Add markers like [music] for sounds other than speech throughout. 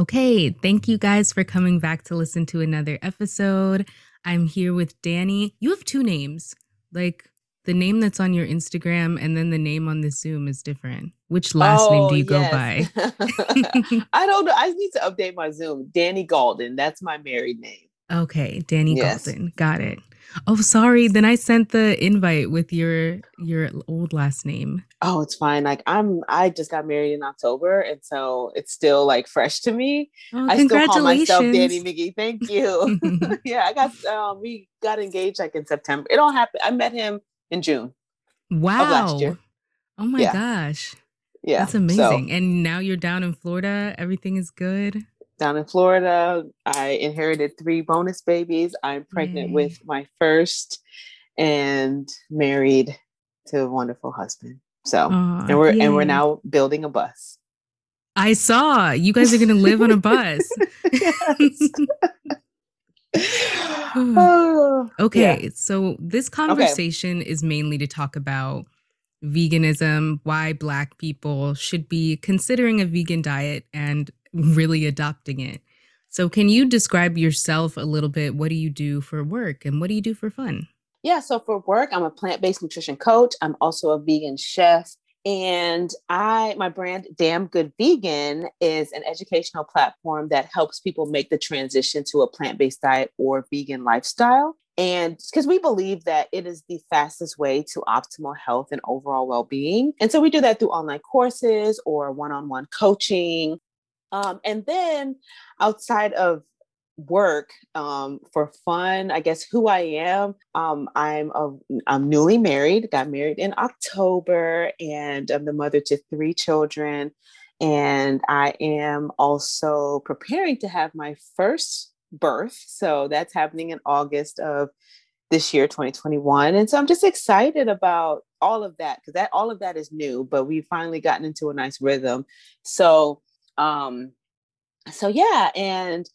Okay, thank you guys for coming back to listen to another episode. I'm here with Danny. You have two names. Like the name that's on your Instagram and then the name on the Zoom is different. Which last oh, name do you yes. go by? [laughs] I don't know. I need to update my Zoom. Danny Galden. That's my married name. Okay, Danny yes. Galden. Got it. Oh, sorry. Then I sent the invite with your your old last name. Oh, it's fine. Like I'm I just got married in October and so it's still like fresh to me. Oh, I still call myself Danny McGee. Thank [laughs] you. [laughs] [laughs] yeah, I got um we got engaged like in September. It all happened. I met him in June. Wow. last year. Oh my yeah. gosh. Yeah. That's amazing. So, and now you're down in Florida. Everything is good down in Florida. I inherited three bonus babies. I'm pregnant Yay. with mm. my first and married to a wonderful husband. So, and we're yay. and we're now building a bus. I saw you guys are going to live on a bus. [laughs] [sighs] [sighs] okay, yeah. so this conversation okay. is mainly to talk about veganism, why Black people should be considering a vegan diet, and really adopting it. So, can you describe yourself a little bit? What do you do for work and what do you do for fun? Yeah, so for work, I'm a plant based nutrition coach. I'm also a vegan chef. And I, my brand, Damn Good Vegan, is an educational platform that helps people make the transition to a plant based diet or vegan lifestyle. And because we believe that it is the fastest way to optimal health and overall well being. And so we do that through online courses or one on one coaching um, and then outside of work um, for fun, I guess who I am, um, I'm a, I'm newly married, got married in October, and I'm the mother to three children. And I am also preparing to have my first birth. So that's happening in August of this year 2021 and so i'm just excited about all of that because that all of that is new but we've finally gotten into a nice rhythm so um, so yeah, and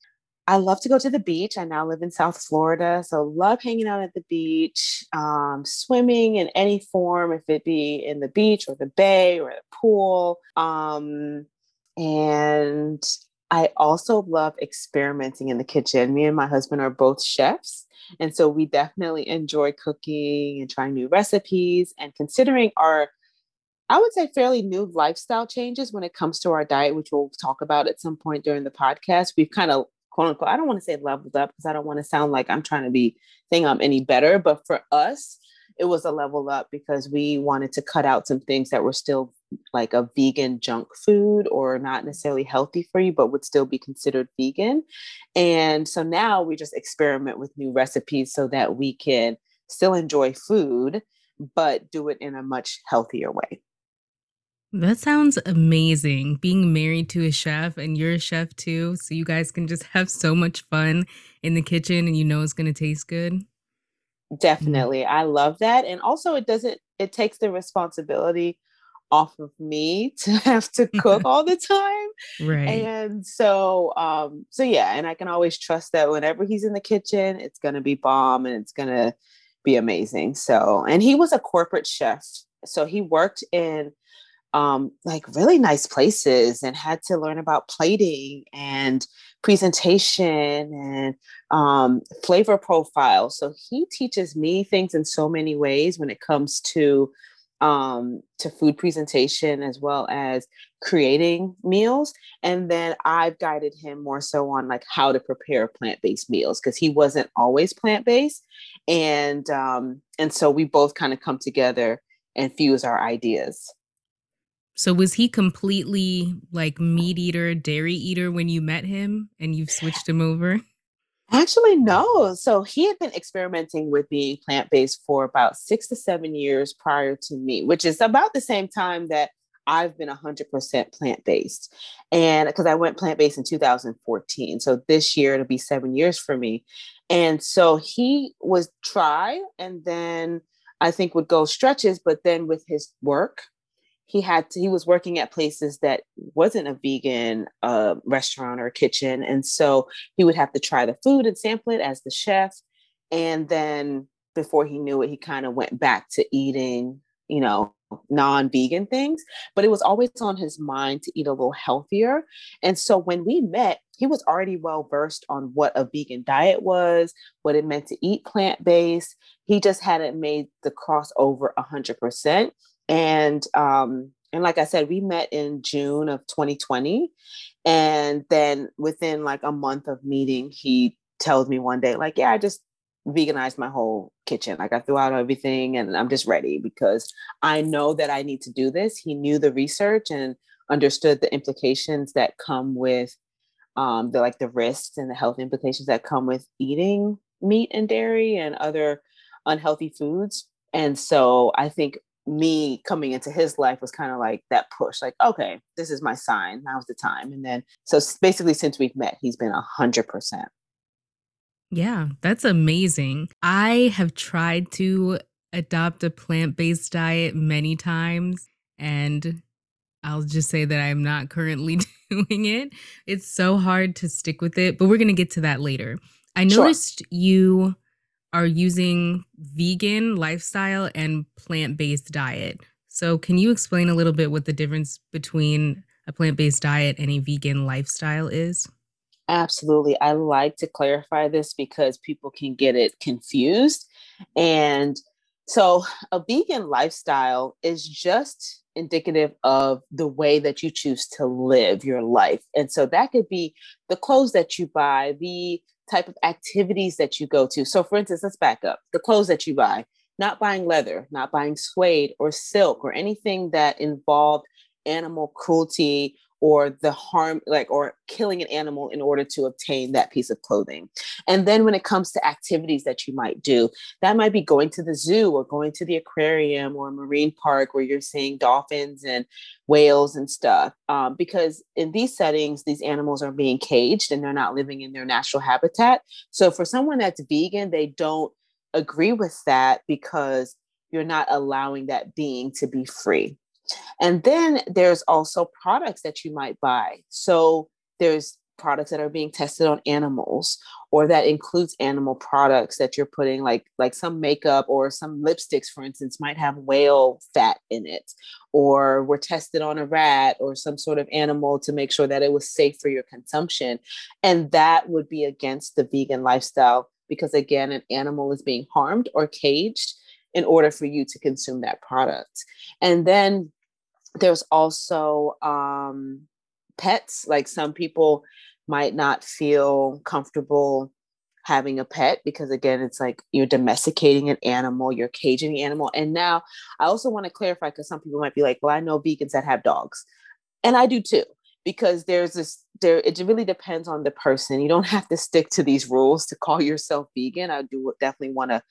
I love to go to the beach. I now live in South Florida, so love hanging out at the beach, um, swimming in any form, if it be in the beach or the bay or the pool. Um, and I also love experimenting in the kitchen. Me and my husband are both chefs. And so we definitely enjoy cooking and trying new recipes and considering our I would say fairly new lifestyle changes when it comes to our diet, which we'll talk about at some point during the podcast. We've kind of quote unquote, I don't want to say leveled up because I don't want to sound like I'm trying to be saying I'm any better, but for us, it was a level up because we wanted to cut out some things that were still like a vegan junk food or not necessarily healthy for you, but would still be considered vegan. And so now we just experiment with new recipes so that we can still enjoy food, but do it in a much healthier way. That sounds amazing. Being married to a chef and you're a chef too, so you guys can just have so much fun in the kitchen and you know it's going to taste good. Definitely. I love that. And also it doesn't it takes the responsibility off of me [laughs] to have to [laughs] cook all the time. Right. And so um so yeah, and I can always trust that whenever he's in the kitchen, it's going to be bomb and it's going to be amazing. So, and he was a corporate chef. So he worked in um, like really nice places and had to learn about plating and presentation and um, flavor profile. So he teaches me things in so many ways when it comes to um, to food presentation as well as creating meals. And then I've guided him more so on like how to prepare plant-based meals because he wasn't always plant-based. And um, and so we both kind of come together and fuse our ideas. So was he completely like meat eater, dairy eater when you met him and you've switched him over? Actually, no. So he had been experimenting with being plant based for about six to seven years prior to me, which is about the same time that I've been 100% plant based. And because I went plant based in 2014. So this year it'll be seven years for me. And so he was try and then I think would go stretches, but then with his work, he had to, he was working at places that wasn't a vegan uh, restaurant or kitchen and so he would have to try the food and sample it as the chef And then before he knew it, he kind of went back to eating, you know, non vegan things, but it was always on his mind to eat a little healthier. And so when we met, he was already well versed on what a vegan diet was, what it meant to eat plant based. He just hadn't made the crossover 100%. And, um, and like I said, we met in June of 2020. And then within like a month of meeting, he tells me one day, like, yeah, I just veganized my whole kitchen. Like I threw out everything and I'm just ready because I know that I need to do this. He knew the research and understood the implications that come with um, the like the risks and the health implications that come with eating meat and dairy and other unhealthy foods. And so I think me coming into his life was kind of like that push, like, okay, this is my sign. Now's the time. And then, so basically, since we've met, he's been a hundred percent. Yeah, that's amazing. I have tried to adopt a plant based diet many times, and I'll just say that I'm not currently [laughs] doing it. It's so hard to stick with it, but we're going to get to that later. I noticed sure. you are using vegan lifestyle and plant based diet. So, can you explain a little bit what the difference between a plant based diet and a vegan lifestyle is? Absolutely. I like to clarify this because people can get it confused. And so, a vegan lifestyle is just indicative of the way that you choose to live your life. And so, that could be the clothes that you buy, the type of activities that you go to. So, for instance, let's back up the clothes that you buy, not buying leather, not buying suede or silk or anything that involved animal cruelty or the harm like or killing an animal in order to obtain that piece of clothing. And then when it comes to activities that you might do that might be going to the zoo or going to the aquarium or marine park where you're seeing dolphins and whales and stuff. Um, because in these settings these animals are being caged and they're not living in their natural habitat. So for someone that's vegan they don't agree with that because you're not allowing that being to be free and then there's also products that you might buy. So there's products that are being tested on animals or that includes animal products that you're putting like like some makeup or some lipsticks for instance might have whale fat in it or were tested on a rat or some sort of animal to make sure that it was safe for your consumption and that would be against the vegan lifestyle because again an animal is being harmed or caged in order for you to consume that product and then there's also um, pets. Like some people might not feel comfortable having a pet because again it's like you're domesticating an animal you're caging the animal and now i also want to clarify because some people might be like well i know vegans that have dogs. And i do too because there's this there it really depends on the person. You don't [laughs] have to stick to these rules to call yourself vegan. I do definitely want to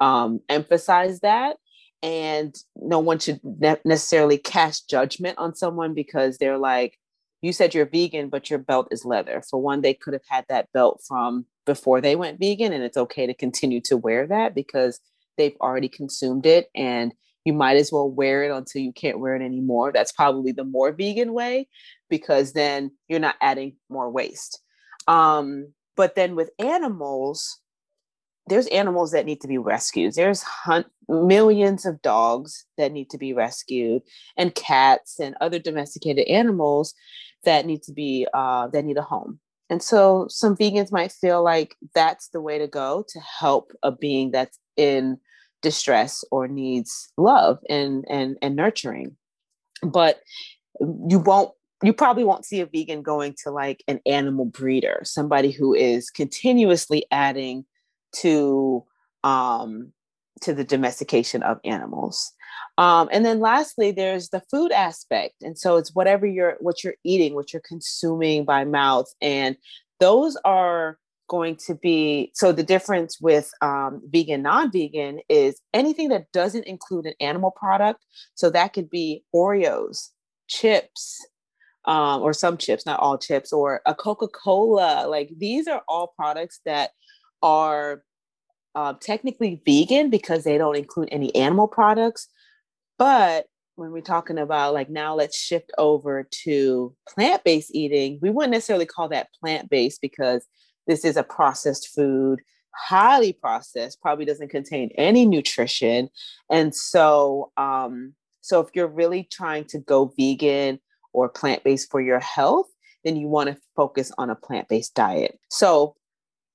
um, emphasize that and no one should ne- necessarily cast judgment on someone because they're like you said you're vegan but your belt is leather. For one they could have had that belt from before they went vegan and it's okay to continue to wear that because they've already consumed it and you might as well wear it until you can't wear it anymore. That's probably the more vegan way because then you're not adding more waste. Um, but then with animals there's animals that need to be rescued. There's hunt, millions of dogs that need to be rescued, and cats and other domesticated animals that need to be uh, that need a home. And so some vegans might feel like that's the way to go to help a being that's in distress or needs love and and and nurturing. But you won't you probably won't see a vegan going to like an animal breeder, somebody who is continuously adding to um, to the domestication of animals. Um, and then lastly, there's the food aspect. And so it's whatever you're what you're eating, what you're consuming by mouth. And those are going to be so the difference with um, vegan non-vegan is anything that doesn't include an animal product so that could be oreos chips um, or some chips not all chips or a coca-cola like these are all products that are uh, technically vegan because they don't include any animal products. But when we're talking about like now let's shift over to plant-based eating, we wouldn't necessarily call that plant-based because this is a processed food, highly processed, probably doesn't contain any nutrition. And so, um, so if you're really trying to go vegan or plant-based for your health, then you want to focus on a plant-based diet. So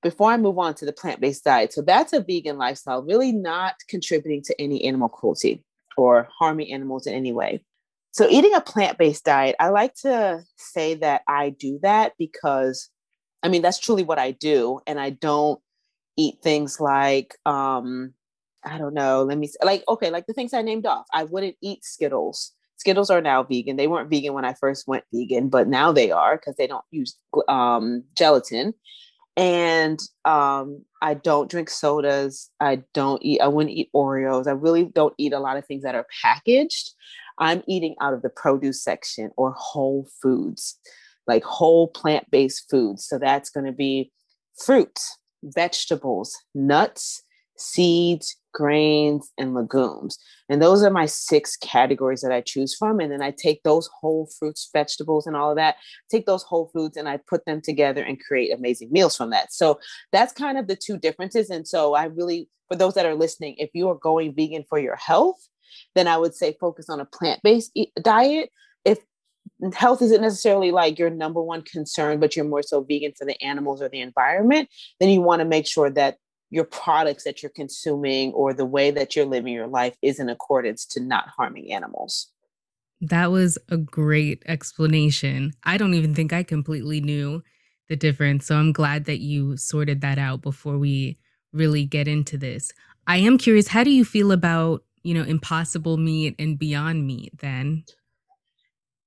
before I move on to the plant-based diet, so that's a vegan lifestyle, really not contributing to any animal cruelty or harming animals in any way. So eating a plant-based diet, I like to say that I do that because I mean that's truly what I do and I don't eat things like um I don't know, let me like okay, like the things I named off. I wouldn't eat Skittles. Skittles are now vegan. They weren't vegan when I first went vegan, but now they are because they don't use um, gelatin. And um, I don't drink sodas. I don't eat. I wouldn't eat Oreos. I really don't eat a lot of things that are packaged. I'm eating out of the produce section or whole foods, like whole plant based foods. So that's going to be fruits, vegetables, nuts, seeds, grains, and legumes. And those are my six categories that I choose from. And then I take those whole fruits, vegetables, and all of that, take those whole foods and I put them together and create amazing meals from that. So that's kind of the two differences. And so I really, for those that are listening, if you are going vegan for your health, then I would say focus on a plant based diet. If health isn't necessarily like your number one concern, but you're more so vegan for the animals or the environment, then you want to make sure that your products that you're consuming or the way that you're living your life is in accordance to not harming animals. That was a great explanation. I don't even think I completely knew the difference. So I'm glad that you sorted that out before we really get into this. I am curious, how do you feel about, you know, impossible meat and beyond meat then?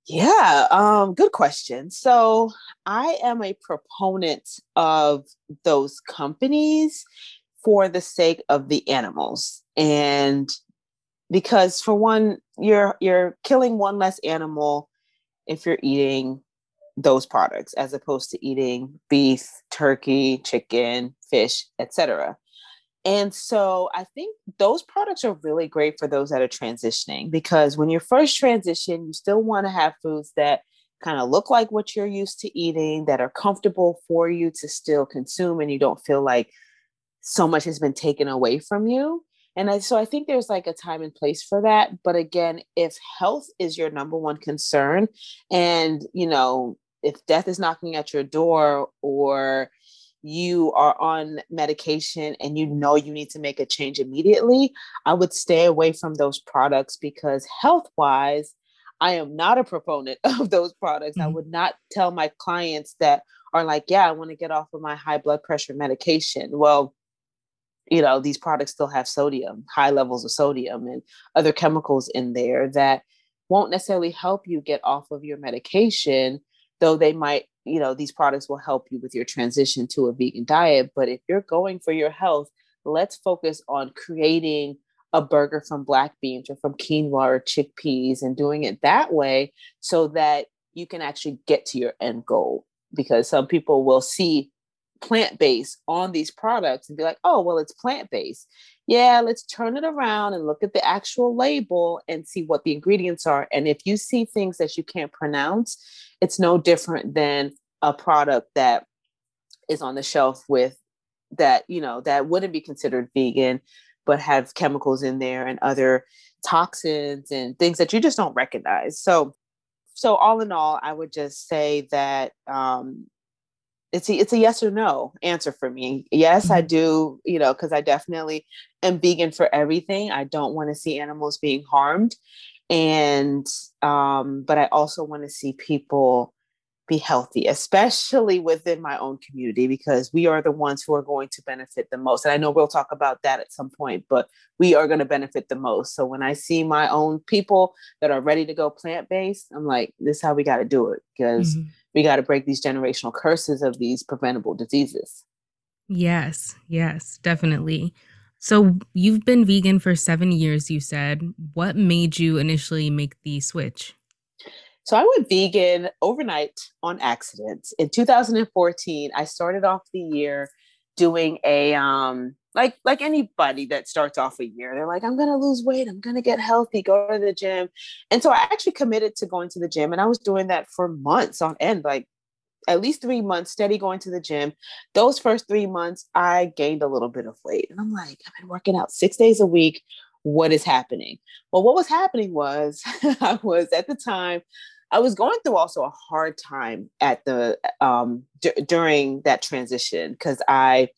Yeah, um, good question. So I am a proponent of those companies for the sake of the animals. And because for one, you're you're killing one less animal if you're eating those products as opposed to eating beef, turkey, chicken, fish, etc. And so I think those products are really great for those that are transitioning because when you're first transition, you still want to have foods that kind of look like what you're used to eating, that are comfortable for you to still consume, and you don't feel like so much has been taken away from you. And I, so I think there's like a time and place for that. But again, if health is your number one concern, and you know, if death is knocking at your door or you are on medication and you know you need to make a change immediately, I would stay away from those products because health wise, I am not a proponent [laughs] of those products. Mm-hmm. I would not tell my clients that are like, yeah, I want to get off of my high blood pressure medication. Well, you know, these products still have sodium, high levels of sodium and other chemicals in there that won't necessarily help you get off of your medication, though they might you know these products will help you with your transition to a vegan diet. But if you're going for your health let's focus on creating a burger from black beans or from quinoa or chickpeas and doing it that way so that you can actually get to your end goal. Because some people will see plant-based on these products and be like oh well it's plant-based. Yeah let's turn it around and look at the actual label and see what the ingredients are. And if you see things that you can't pronounce it's no different than a product that is on the shelf with that you know that wouldn't be considered vegan but have chemicals in there and other toxins and things that you just don't recognize. So so all in all i would just say that um it's a, it's a yes or no answer for me. Yes i mm-hmm. do you know because i definitely am vegan for everything. I don't want to see animals being harmed. And um, but i also want to see people be healthy especially within my own community because we are the ones who are going to benefit the most and i know we'll talk about that at some point but we are going to benefit the most so when i see my own people that are ready to go plant-based i'm like this is how we got to do it because mm-hmm. we got to break these generational curses of these preventable diseases yes yes definitely so you've been vegan for seven years, you said. What made you initially make the switch? So I went vegan overnight on accident. In 2014, I started off the year doing a um like like anybody that starts off a year they're like i'm to lose weight i'm to get healthy go to the gym and so i actually committed to going to the gym and i was doing that for months on end like at least three months steady going to the gym. Those first three months, I gained a little bit of weight. And I'm like, I've been working out six days a week. What is happening? Well, what was happening was [laughs] I was at the time, I was going through also a hard time at the um, d- during that transition because I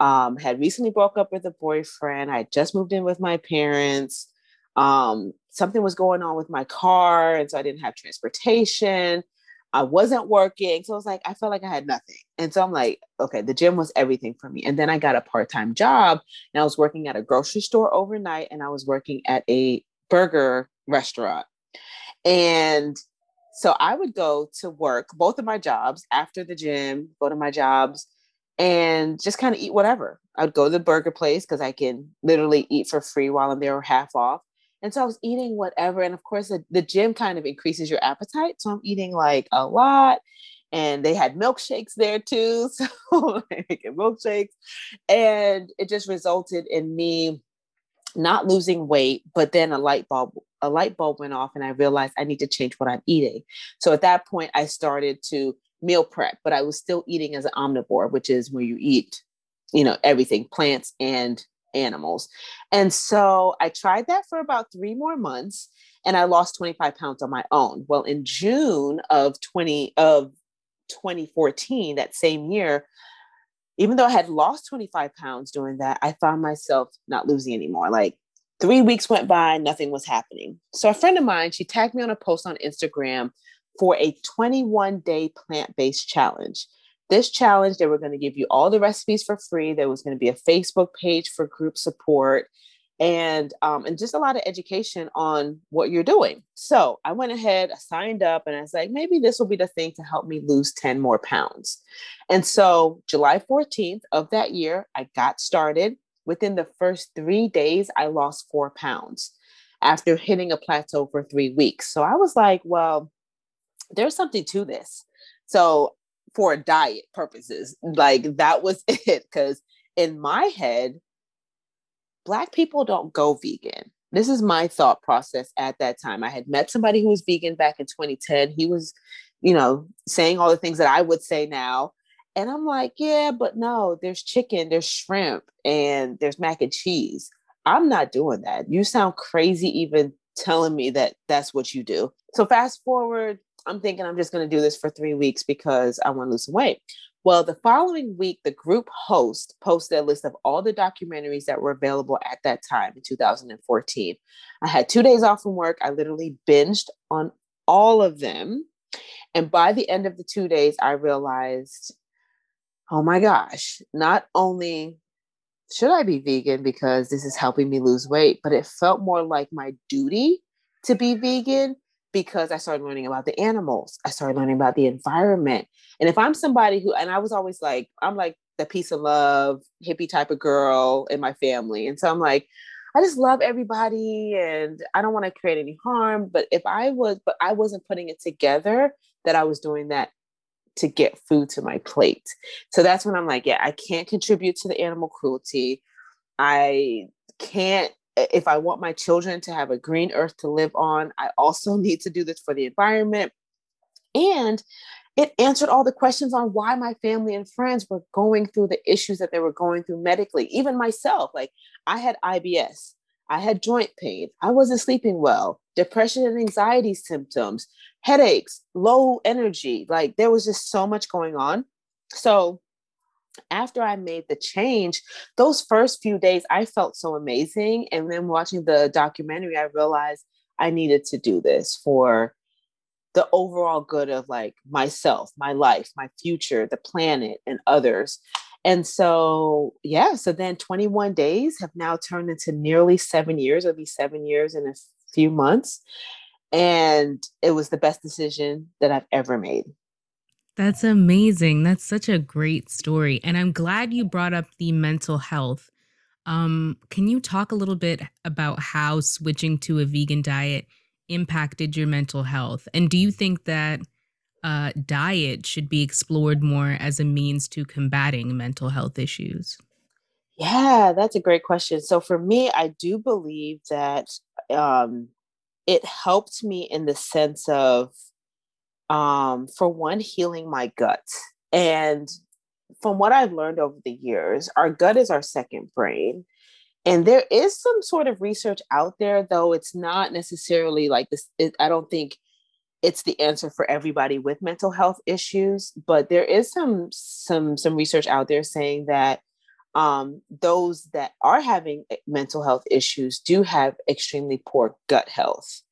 um, had recently broke up with a boyfriend. I just moved in with my parents. Um, something was going on with my car, and so I didn't have transportation. I wasn't working. So I was like, I felt like I had nothing. And so I'm like, okay, the gym was everything for me. And then I got a part time job and I was working at a grocery store overnight and I was working at a burger restaurant. And so I would go to work, both of my jobs after the gym, go to my jobs and just kind of eat whatever. I'd go to the burger place because I can literally eat for free while I'm there or half off. And so I was eating whatever. And of course, the, the gym kind of increases your appetite. So I'm eating like a lot. And they had milkshakes there too. [laughs] So making milkshakes. And it just resulted in me not losing weight, but then a light bulb, a light bulb went off and I realized I need to change what I'm eating. So at that point, I started to meal prep, but I was still eating as an omnivore, which is where you eat, you know, everything, plants and animals. And so I tried that for about three more months and I lost 25 pounds on my own. Well, in June of 20 of 2014, that same year, even though I had lost 25 pounds doing that, I found myself not losing anymore. Like three weeks went by, nothing was happening. So a friend of mine, she tagged me on a post on Instagram for a 21 day plant based challenge. This challenge, they were going to give you all the recipes for free. There was going to be a Facebook page for group support and um, and just a lot of education on what you're doing. So I went ahead, I signed up, and I was like, maybe this will be the thing to help me lose 10 more pounds. And so July 14th of that year, I got started. Within the first three days, I lost four pounds after hitting a plateau for three weeks. So I was like, well, there's something to this. So for diet purposes. Like that was [laughs] it. Because in my head, Black people don't go vegan. This is my thought process at that time. I had met somebody who was vegan back in 2010. He was, you know, saying all the things that I would say now. And I'm like, yeah, but no, there's chicken, there's shrimp, and there's mac and cheese. I'm not doing that. You sound crazy even telling me that that's what you do. So fast forward I'm thinking I'm just going to do this for three weeks because I want to lose some weight. Well, the following week, the group host posted a list of all the documentaries that were available at that time in 2014. I had two days off from work. I literally binged on all of them. And by the end of the two days, I realized, oh my gosh, not only should I be vegan because this is helping me lose weight, but it felt more like my duty to be vegan because I started learning about the animals. I started learning about the environment. And if I'm somebody who, and I was always like, I'm like the peace of love, hippie type of girl in my family. And so I'm like, I just love everybody and I don't want to create any harm. But if I was, but I wasn't putting it together that I was doing that to get food to my plate. So that's when I'm like, yeah, I can't contribute to the animal cruelty. I can't if I want my children to have a green earth to live on, I also [laughs] need to do this for the environment. And it answered all the questions on why my family and friends were going through the issues that they were going through medically. Even myself, like I had IBS, I had joint pain, I wasn't sleeping well, depression and anxiety symptoms, headaches, low energy. Like there was just so much going on. So after I made the change, those first few days, I felt so amazing. And then watching the documentary, I realized I needed to do this for the overall good of like myself, my life, my future, the planet, and others. And so, yeah, so then 21 days have now turned into nearly seven years. It'll be seven years in a few months. And it was the best decision that I've ever made. That's amazing. That's such a great story. And I'm glad you brought up the mental health. Um, can you talk a little bit about how switching to a vegan diet impacted your mental health? And do you think that uh, diet should be explored more as a means to combating mental health issues? Yeah, that's a great question. So for me, I do believe that um, it helped me in the sense of um, for one, healing my gut. And from what I've learned over the years, our gut is our second brain. And there is some sort of research out there, though it's not necessarily like this. It, I don't think it's the answer for everybody with mental health issues, but there is some some some research out there saying that um, those that are having mental health issues do have extremely poor gut health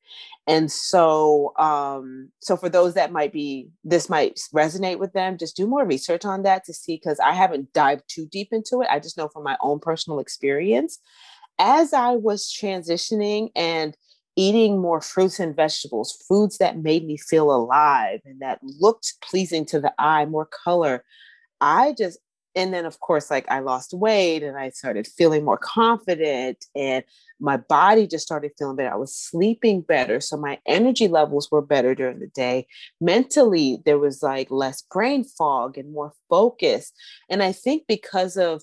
and so um so for those that might be this might resonate with them just do more research on that to see because i haven't dived too deep into it i just know from my own personal experience. As i was transitioning and eating more fruits and vegetables foods that made me feel alive and that looked pleasing to the eye more color i just and then of course like i lost weight and i started feeling more confident and my body just started feeling better. I was sleeping better so my energy levels were better during the day. Mentally there was like less brain fog and more focus. And i think because of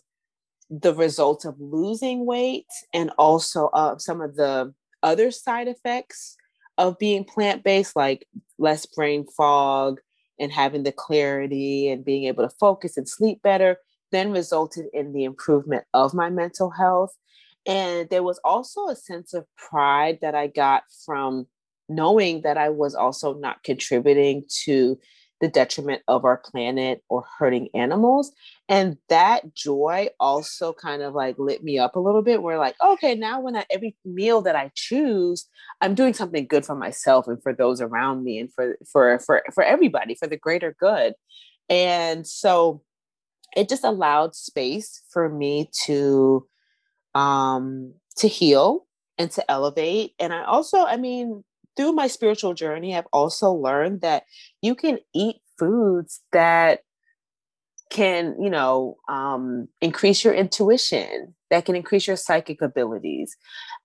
the results of losing weight and also uh, some of the other side effects of being plant-based like less brain fog and having the clarity and being able to focus and sleep better then resulted in the improvement of my mental health. And there was also a sense of pride that I got from knowing that I was also not contributing to the detriment of our planet or hurting animals. And that joy also kind of like lit me up a little bit. We're like, okay, now when I, every meal that I choose, I'm doing something good for myself and for those around me and for for for for everybody, for the greater good. And so it just allowed space for me to um to heal and to elevate and i also i mean through my spiritual journey i've also learned that you can eat foods that can you know um, increase your intuition that can increase your psychic abilities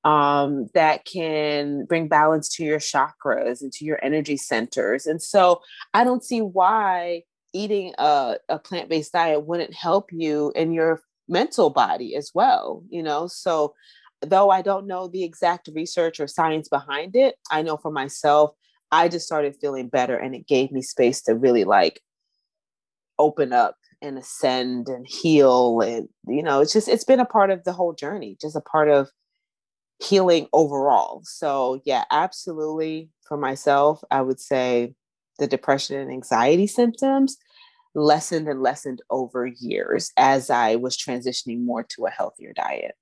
um, that can bring balance to your chakras and to your energy centers. And so i don't see why eating a, a plant-based diet wouldn't help you in your mental body as well you know? So though i don't know the exact research or science behind it i know for myself i just started feeling better and it gave me space to really like open up and ascend and heal and you know it's just it's been a part of the whole journey just a part of healing overall so yeah absolutely for myself i would say the depression and anxiety symptoms lessened and lessened over years as I was transitioning more to a healthier diet.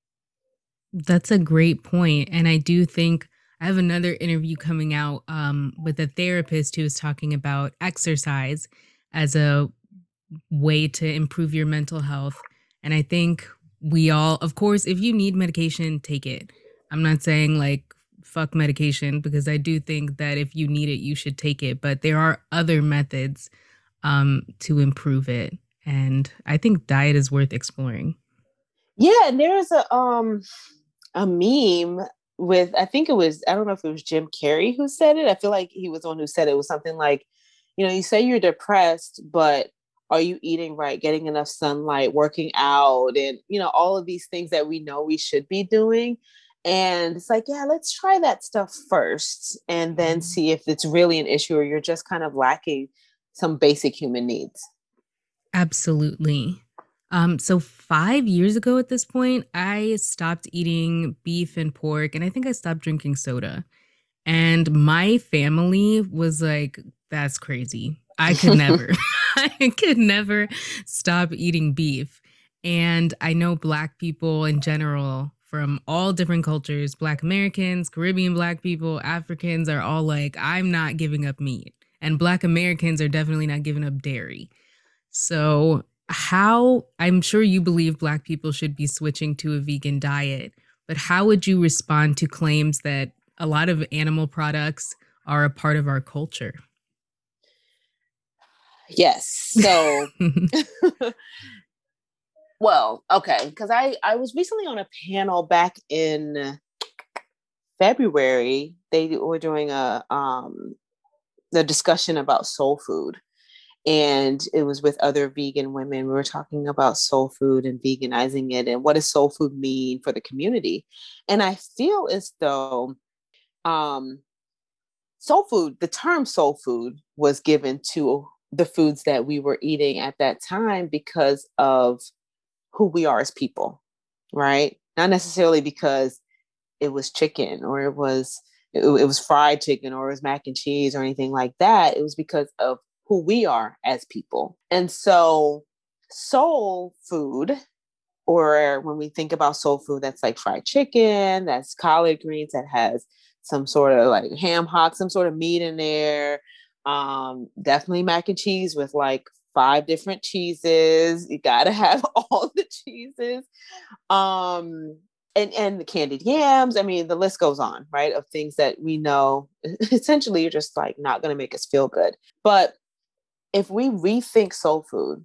That's a great point. And I do think I have another interview coming out um, with a therapist who is talking about exercise as a way to improve your mental health. And I think we all, of course, if you need medication, take it. I'm not saying like fuck medication because I do think that if you need it, you should take it. But there are other methods um, to improve it, and I think diet is worth exploring. Yeah, and there's a um a meme with I think it was I don't know if it was Jim Carrey who said it. I feel like he was the one who said it. it was something like, you know, you say you're depressed, but are you eating right, getting enough sunlight, working out, and you know all of these things that we know we should be doing. And it's like, yeah, let's try that stuff first and then mm-hmm. see if it's really an issue or you're just kind of lacking some basic human needs. Absolutely. Um, so five years ago at this point, I stopped eating beef and pork, and I think I stopped drinking soda. And my family was like, that's crazy. I could never, [laughs] [laughs] I could never stop eating beef. And I know Black people in general from all different cultures Black Americans, Caribbean Black people, Africans are all like, I'm not giving up meat. And Black Americans are definitely not giving up dairy. So, how I'm sure you believe Black people should be switching to a vegan diet, but how would you respond to claims that a lot of animal products are a part of our culture? Yes. So [laughs] well, okay, because I I was recently on a panel back in February. They were doing a um the discussion about soul food, and it was with other vegan women. We were talking about soul food and veganizing it, and what does soul food mean for the community. And I feel as though um soul food, the term soul food was given to the foods that we were eating at that time because of who we are as people, right? Not necessarily because it was chicken or it was it, was fried chicken or it was mac and cheese or anything like that. It was because of who we are as people. And so soul food or when we think about soul food that's like fried chicken, that's collard greens that has some sort of like ham hock, some sort of meat in there. Um, definitely mac and cheese with like five different cheeses. You gotta have [laughs] all the cheeses. Um, and and the candied yams. I mean, the list goes on, right? Of things that we know [laughs] essentially are just like not gonna make us feel good. But if we rethink soul food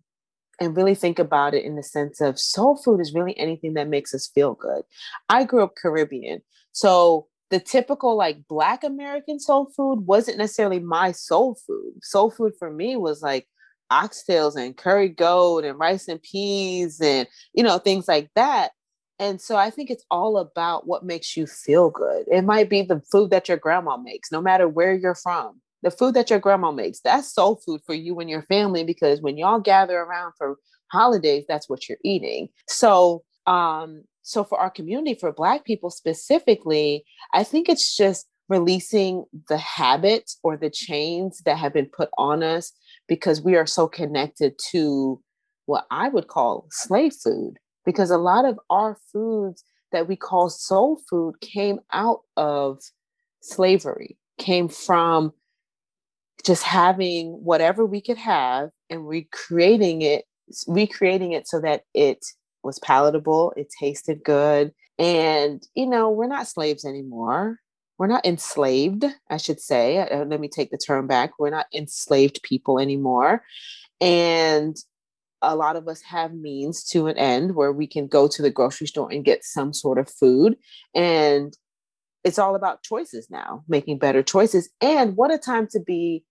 and really think about it in the sense of soul food is really anything that makes us feel good. I grew up Caribbean. So the typical like black american soul food wasn't necessarily my soul food soul food for me was like oxtails and curry goat and rice and peas and you know things like that and so i think it's all about what makes you feel good it might be the food that your grandma makes no matter where you're from the food that your grandma makes that's soul food for you and your family because when y'all gather around for holidays that's what you're eating. So um so for our community for black people specifically i think it's just releasing the habits or the chains that have been put on us because we are so connected to what i would call slave food because a lot of our foods that we call soul food came out of slavery came from just having whatever we could have and recreating it recreating it so that it was palatable, it tasted good. And, you know, we're not slaves anymore. We're not enslaved, I should say. Uh, let me take the term back. We're not enslaved people anymore. And a lot of us have means to an end where we can go to the grocery store and get some sort of food. And it's all about choices now, making better choices. And what a time to be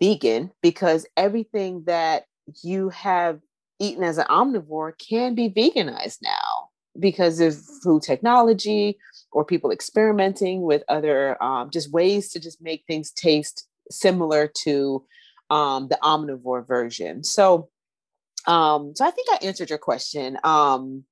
vegan because everything that you have eaten as an omnivore can be veganized now because of food technology or people experimenting with other um, just ways to just make things taste similar to um, the omnivore version. So, um, so I think I answered your question. Um,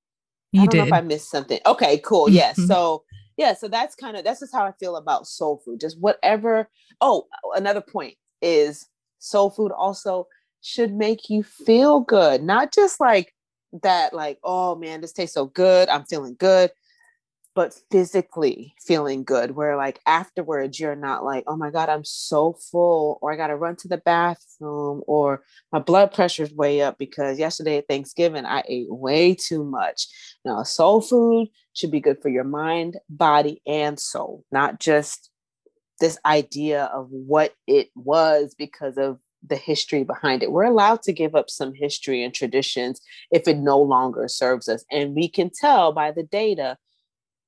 you I don't did. know if I missed something. Okay, cool. Yes. Yeah, so yeah, so that's kind of that's just how I feel about soul food. Just whatever. Oh, another point is soul food also should make you feel good, not just like that, like, oh man, this tastes so good. I'm feeling good, but physically feeling good, where like afterwards you're not like, oh my God, I'm so full, or I got to run to the bathroom, or my blood pressure's way up because yesterday at Thanksgiving I ate way too much. Now, soul food should be good for your mind, body, and soul, not just this idea of what it was because of the history behind it. We're allowed to give up some history and traditions if it no longer serves us. And we can tell by the data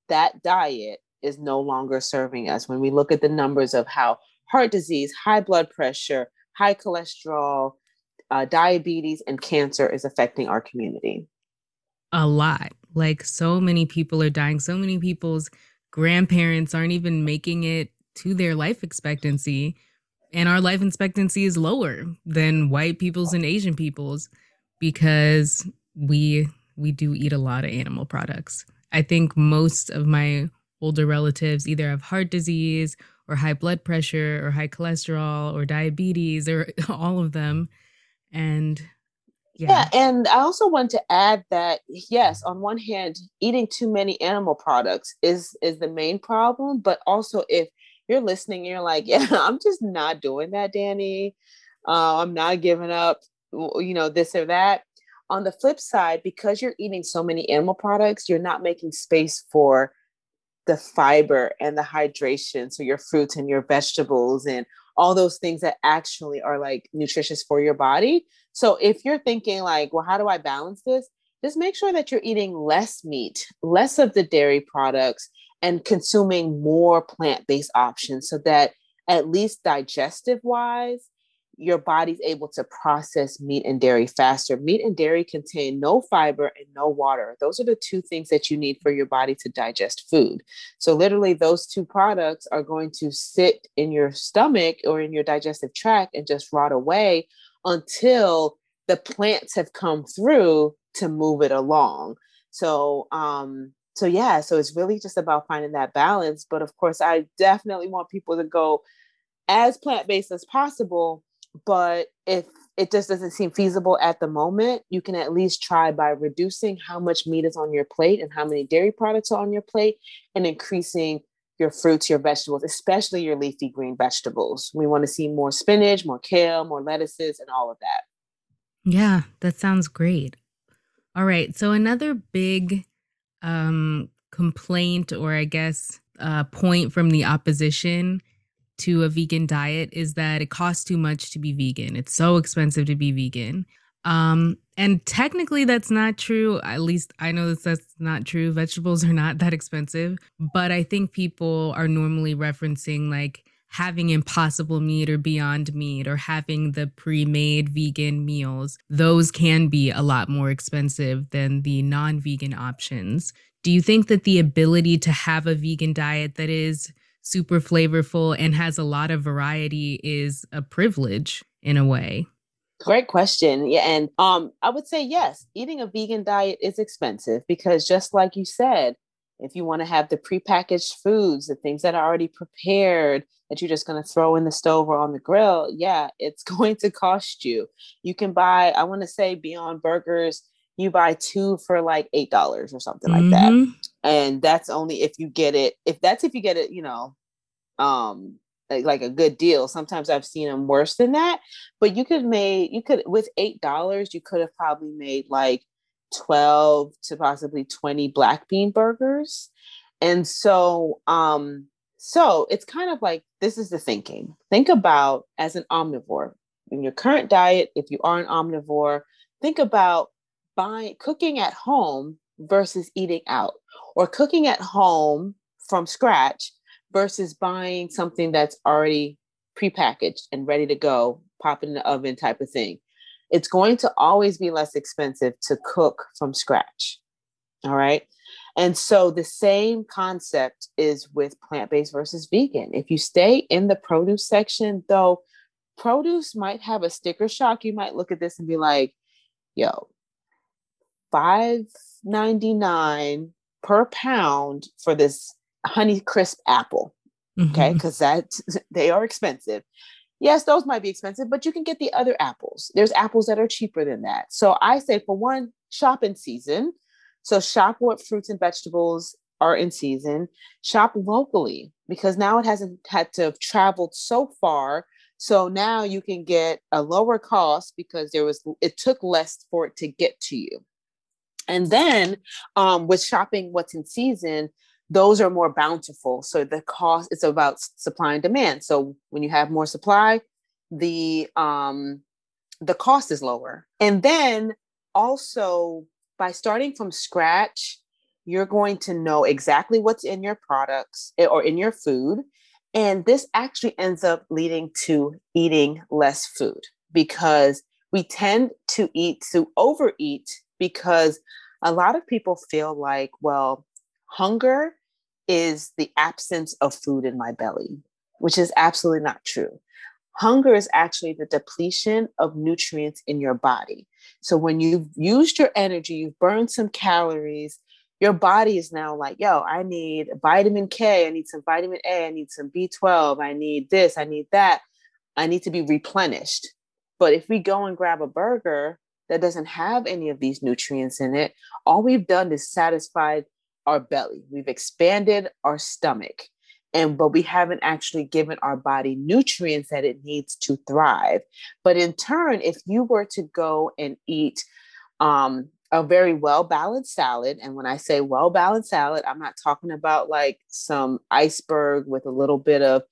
that diet is no longer serving us. When we look at the numbers of how heart disease, high blood pressure, high cholesterol, uh, diabetes, and cancer is affecting our community. A lot. Like so many people are dying. So many people's grandparents aren't even making it to their life expectancy and our life expectancy is lower than white people's and Asian people's because we we do eat a lot of animal products. I think most of my older relatives either have heart disease or high blood pressure or high cholesterol or diabetes or [laughs] all of them and yeah. yeah. and I also want to add that yes, on one hand, eating too many animal products is is the main problem, but also if you're listening, you're like, [laughs] yeah, I'm just not doing that, Danny. Uh, I'm not giving up, you know, this or that. On the flip side, because you're eating so many animal products, you're not making space for the fiber and the hydration. So your fruits and your vegetables and all those things that actually are like nutritious for your body. So if you're thinking like, well, how do I balance this? Just make sure that you're eating less meat, less of the dairy products, and consuming more plant based options so that at least digestive wise, your body's able to process meat and dairy faster. Meat and dairy contain no fiber and no water. Those are the two things that you need for your body to digest food. So, literally, those two products are going to sit in your stomach or in your digestive tract and just rot away until the plants have come through to move it along. So, um, so yeah, so it's really just about finding that balance. But of course, I definitely want people to go as plant based as possible but if it just doesn't seem feasible at the moment, you can at least try by reducing how much meat is on your plate and how many dairy products are on your plate and increasing your fruits, your vegetables, especially your leafy green vegetables. We want to see more spinach, more kale, more lettuces, and all of that. Yeah, that sounds great. All right. So, another big um, complaint, or I guess uh, point from the opposition to a vegan diet is that it costs too much to be vegan. It's so expensive to be vegan. Um, and technically, that's not true. At least I know that that's not true. Vegetables are not that expensive. But I think people are normally referencing like having impossible meat or beyond meat or having the pre made vegan meals. Those can be a lot more expensive than the non vegan options. Do you think that the ability to have a vegan diet that is super flavorful and has a lot of variety is a privilege in a way? Great question. Yeah. And um, I would say yes, eating a vegan diet is expensive because just like you said, if you want to have the prepackaged foods, the things that are already prepared that you're just going to throw in the stove or on the grill, yeah, it's [laughs] going to cost you. You can buy, I want to say Beyond Burgers, you buy two for like $8 or something mm-hmm. like that. Mm-hmm and that's only if you get it if that's if you get it you know um like, like a good deal sometimes i've seen them worse than that but you could make you could with eight dollars you could have probably made like 12 to possibly 20 black bean burgers and so um so it's kind of like this is the thinking think about as an omnivore in your current diet if you are an omnivore think about buying cooking at home versus eating out or cooking at home from scratch versus buying something that's already prepackaged and ready to go, pop in the oven type of thing. It's going to always be less expensive to cook from scratch. All right. And so the same concept is with plant based versus vegan. If you stay in the produce section, though, produce might have a sticker shock. You might look at this and be like, yo, five ninety nine per pound for this honey crisp apple. Mm-hmm. Okay, because that [laughs] they are expensive. Yes, those might be expensive, but you can get the other apples. There's apples that are cheaper than that. So I say for one, shop in season. So shop what fruits and vegetables are in season. Shop locally because now it hasn't had to have traveled so far. So now you can get a lower cost because there was it took less for it to get to you. And then um, with shopping what's in season, those are more bountiful. So the cost is about supply and demand. So when you have more supply, the um, the cost is lower. And then also by starting from scratch, you're going to know exactly what's in your products eh, or in your food. And this actually ends up leading to eating less food because we tend to eat to overeat because a lot of people feel like, well, hunger is the absence of food in my belly, which is absolutely not true. Hunger is actually the depletion of nutrients in your body. So when you've used your energy, you've burned some calories, your body is now like, yo, I need vitamin K, I need some vitamin A, I need some B12, I need this, I need that. I need to be replenished. But if we go and grab a burger that doesn't have any of these nutrients in it, all we've done is satisfied our belly. We've expanded our stomach. And but we haven't actually given our body nutrients that it needs to thrive. But in turn, if you were to go and eat um, a very well balanced salad. And when I say well balanced salad, I'm not talking about like some iceberg with a little bit of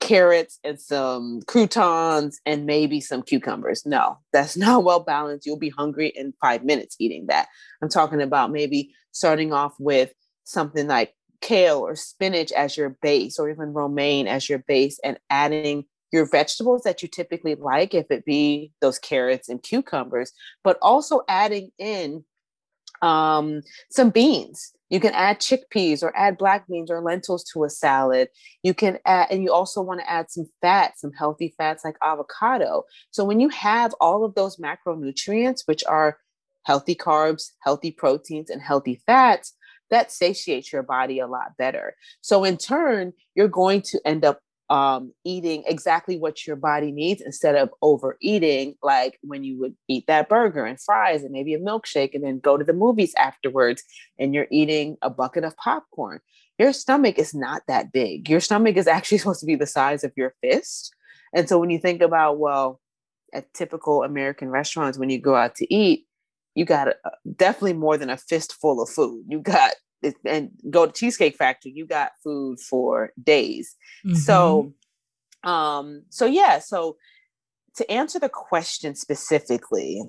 carrots and some croutons and maybe some cucumbers. No, that's [laughs] not well balanced. You'll be hungry in five minutes eating that. I'm talking about maybe starting off with something like kale or spinach as your base, or even romaine as your base, and adding your vegetables that you typically like, if it be those carrots and cucumbers, but also adding in um, some beans. You can add chickpeas or add black beans or lentils to a salad. You can add, and you also want to add some fat, some healthy fats like avocado. So when you have all of those macronutrients, which are healthy carbs, healthy proteins, and healthy fats, that satiates your body a lot better. So in turn, you're going to end up um, eating exactly what your body needs instead of overeating, like when you would eat that burger and fries and maybe a milkshake and then go to the movies afterwards and you're eating a bucket of popcorn. Your stomach is not that big. Your stomach is [laughs] actually supposed to be the size of your fist. And so when you think about, well, at typical American restaurants, when you go out to eat, you got uh, definitely more than a fistful of food. You got and go to Cheesecake Factory, you got food for days. Mm-hmm. So, um, so yeah, so to answer the question specifically,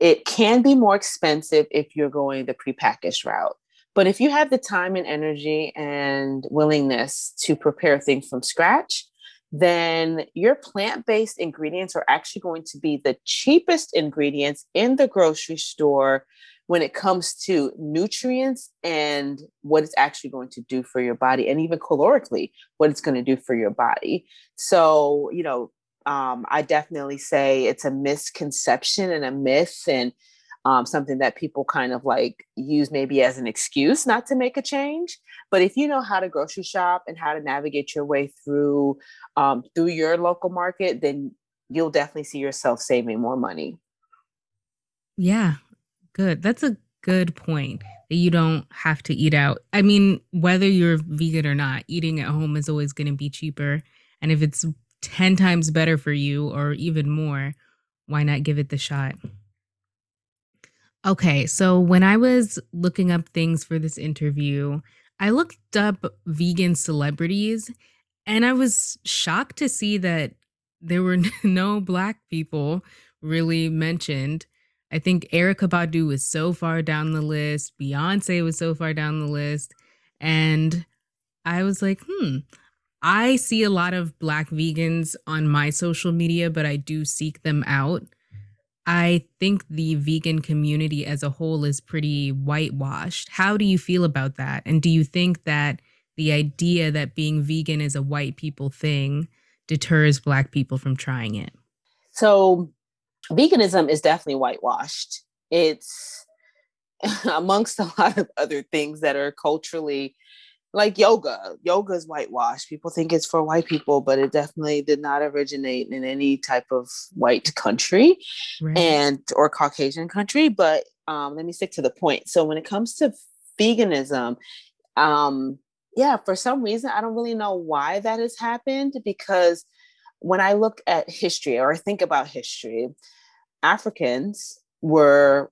it can be more expensive if you're going the prepackaged route. But if you have the time and energy and willingness to prepare things from scratch, then your plant based ingredients are actually going to be the cheapest ingredients in the grocery store when it comes to nutrients and what it's actually going to do for your body, and even calorically, what it's going to do for your body. So, you know, um, I definitely say it's a misconception and a myth, and um, something that people kind of like use maybe as an excuse not to make a change. But if you know how to grocery shop and how to navigate your way through um, through your local market, then you'll definitely see yourself saving more money. Yeah, good. That's a good point that you don't have to eat out. I mean, whether you're vegan or not, eating at home is always going to be cheaper. And if it's 10 times better for you or even more, why not give it the shot? Okay, so when I was looking up things for this interview, I looked up vegan celebrities and I was shocked to see that there were [laughs] no black people really mentioned. I think Erykah Badu was so far down the list, Beyonce was so far down the list. And I was like, hmm, I see a lot of black vegans on my social media, but I do seek them out. I think the vegan community as a whole is pretty whitewashed. How do you feel about that? And do you think that the idea that being vegan is a white people thing deters black people from trying it? So veganism is definitely whitewashed. It's [laughs] amongst a lot of other things that are culturally like yoga. Yoga is whitewashed. People think it's for white people, but it definitely did not originate in any type of white country right. and or Caucasian country. But um, let me stick to the point. So when it comes to veganism, um, yeah, for some reason, I don't really know why that has happened because when I look at history or I think about history, Africans were,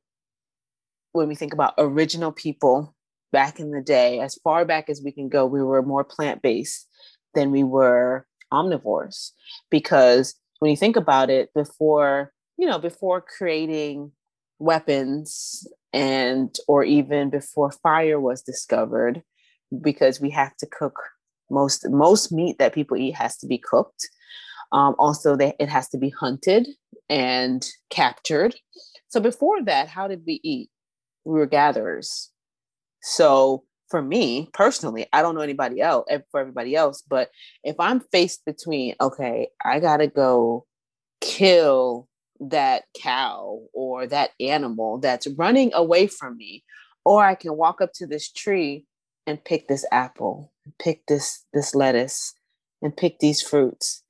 when we think about original people back in the day, as far back as we can go, we were more plant based than we were omnivores. Because when you think about it, before, you know, before creating weapons and or even before fire was discovered because we have to cook most most meat that people eat has to be cooked um, also, they, it has to be hunted and captured. So before that, how did we eat? We were gatherers. So for me personally, I don't know anybody else for everybody else, but if I'm faced between, okay, I gotta go kill that cow or that animal that's running away from me, or I can walk up to this tree and pick this apple, pick this this lettuce, and pick these fruits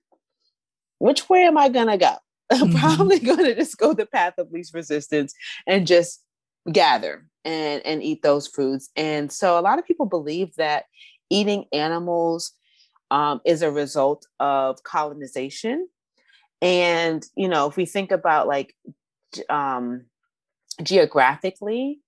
which way am I gonna go? [laughs] I'm mm-hmm. probably gonna just go the path of least resistance and just gather and and eat those foods. And so a lot of people believe that eating animals um, is a result of colonization. And you know, if we think about like um, geographically,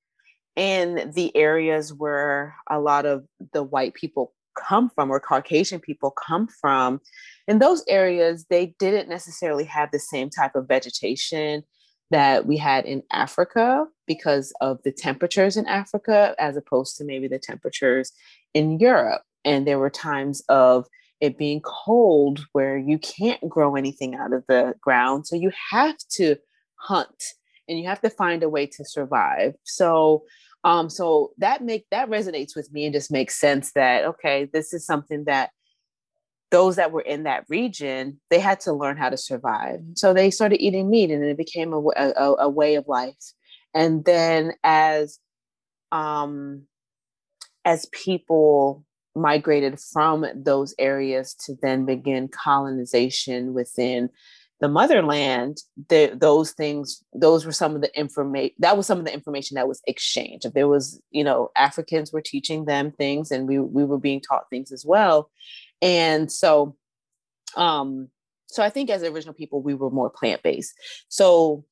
in the areas where a lot of the white people come from or Caucasian people come from, in those areas, they didn't necessarily have the same type of vegetation that we had in Africa because of the temperatures in Africa, as opposed to maybe the temperatures in Europe. And there were times of it being cold where you can't grow anything out of the ground. So you have to hunt and you have to find a way to survive. So um so that make that resonates with me and just makes sense that okay, this is something that those that were in that region they had to learn how to survive. So they started eating meat and it became a, a, a way of life. And then as um as people migrated from those areas to then begin colonization within the motherland the, those things those were some of the information that was some of the information that was exchanged. If there was you know africans were teaching them things and we, we were being taught things as well and so um so i think as original people we were more plant-based so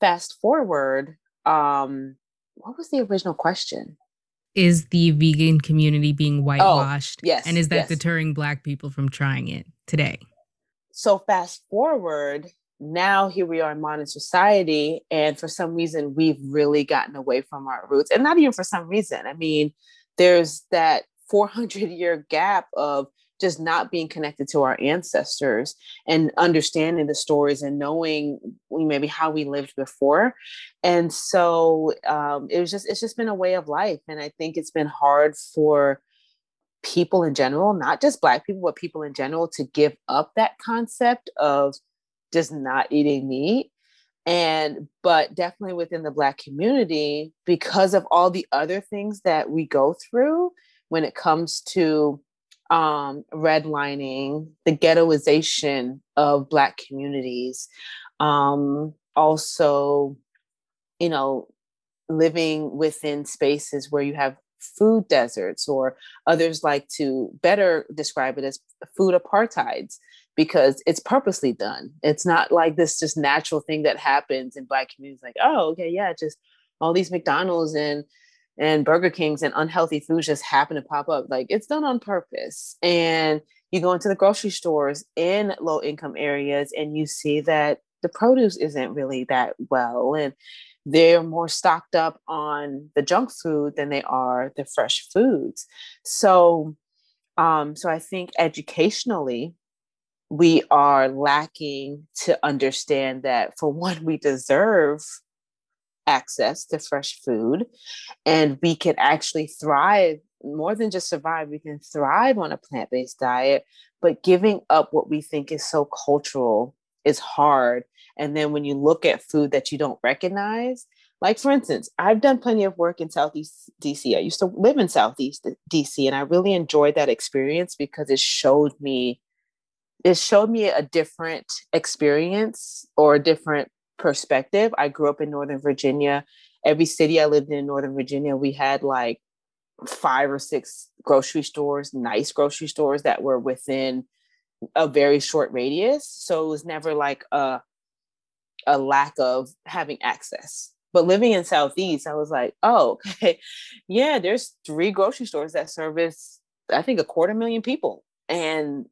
fast forward um what was the original question is the vegan community being oh, whitewashed? Oh, yes. And is that yes. deterring Black people from trying it today? So, fast forward, now here we are in modern society. And for some reason, we've really gotten away from our roots. And not even for some reason. I mean, there's that 400 year gap of just not being connected to our ancestors and understanding the stories and knowing maybe how we lived before. And so um, it was just it's just been a way of life. And i think it's been hard for people in general not just black people but people in general to give up that concept of just not eating meat. And but definitely within the black community because of all the other things that we go through when it comes to um, redlining, the ghettoization of Black communities, um, also, you know, living within spaces where you have food deserts, or others like to better describe it as food apartheids because it's purposely done. It's not like this just natural thing that happens in Black communities, like, oh, okay, yeah, just all these McDonald's and and Burger Kings and unhealthy foods just happen to pop up. Like it's done on purpose. And you go into the grocery stores in low income areas and you see that the produce isn't really that well. And they're more stocked up on the junk food than they are the fresh foods. So, um, so I think educationally, we are lacking to understand that for one, we deserve access to fresh food and we can actually thrive more than just survive we can thrive on a plant-based diet but giving up what we think is so cultural is hard. And then when you look at food that you don't recognize like for instance i've done plenty of work in southeast dc i used to live in southeast dc and i really enjoyed that experience because it showed me it showed me a different experience or a different perspective, I grew up in Northern Virginia. Every city I lived in, Northern Virginia, we had like five or six grocery stores, nice grocery stores that were within a very short radius. So it was never like a a lack of having access. But living in Southeast, I was like, oh, okay, [laughs] yeah, there's three grocery stores that service, I think, a quarter million people. And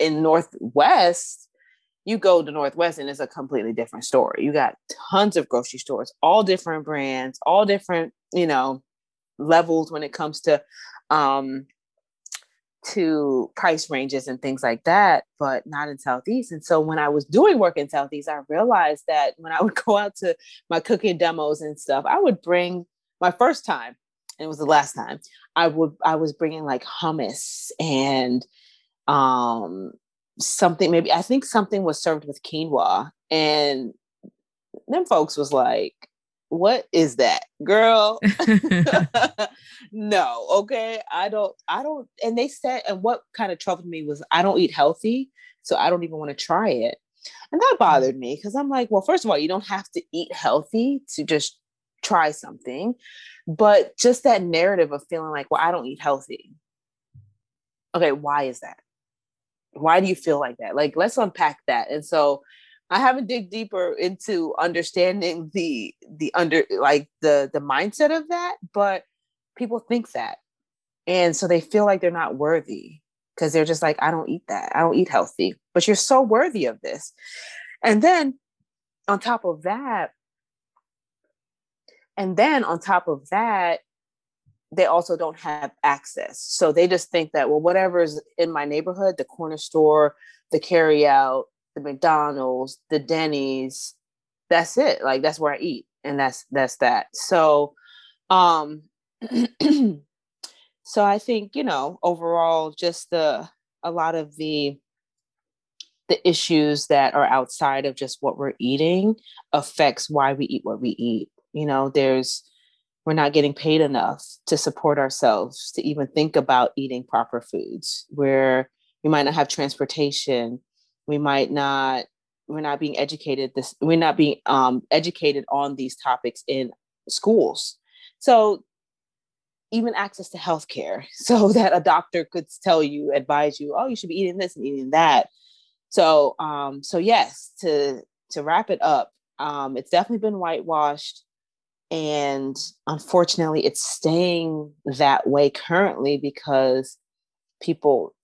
in Northwest, you go to Northwest and it's a completely different story. You got tons of grocery stores, all different brands, all different, you know, levels when it comes to um to price ranges and things like that, but not in Southeast. And so when I was doing work in Southeast, I realized that when I [laughs] would go out to my cooking demos and stuff, I would bring my first time, and it was the last time, I would I was bringing like hummus and um something maybe I think something was served with quinoa and them folks was like what is that girl? [laughs] No okay i don't i don't and they said and what kind of troubled me was i don't eat healthy so i don't even want to try it and that mm. bothered me because i'm like well first of all you don't have to eat healthy to just try something but just that narrative of feeling like well i don't eat healthy. Okay why is that why do you feel like that? Like let's unpack that. And so i haven't dig deeper into understanding the the under like the the mindset of that but people think that. And so they feel like they're not worthy because they're just like i don't eat that. I don't eat healthy. But you're so worthy of this. And then on top of that and then on top of that they also don't have access. So they just think that, well, whatever's in my neighborhood, the corner store, the carry out, the McDonald's, the Denny's, that's it. Like that's where I eat. And that's that's that. So um [clears throat] so I think, you know, overall just the a lot of the the issues that are outside of just what we're eating affects why we eat what we eat. You know, there's we're not getting paid enough to support ourselves to even think about eating proper foods where we might not have transportation we might not we're not being educated this we're not being um, educated on these topics in schools. So even access to healthcare [laughs] so that a doctor could tell you advise you oh you should be eating this and eating that. So um so yes to to wrap it up um it's definitely been whitewashed and unfortunately, it's staying that way currently because people,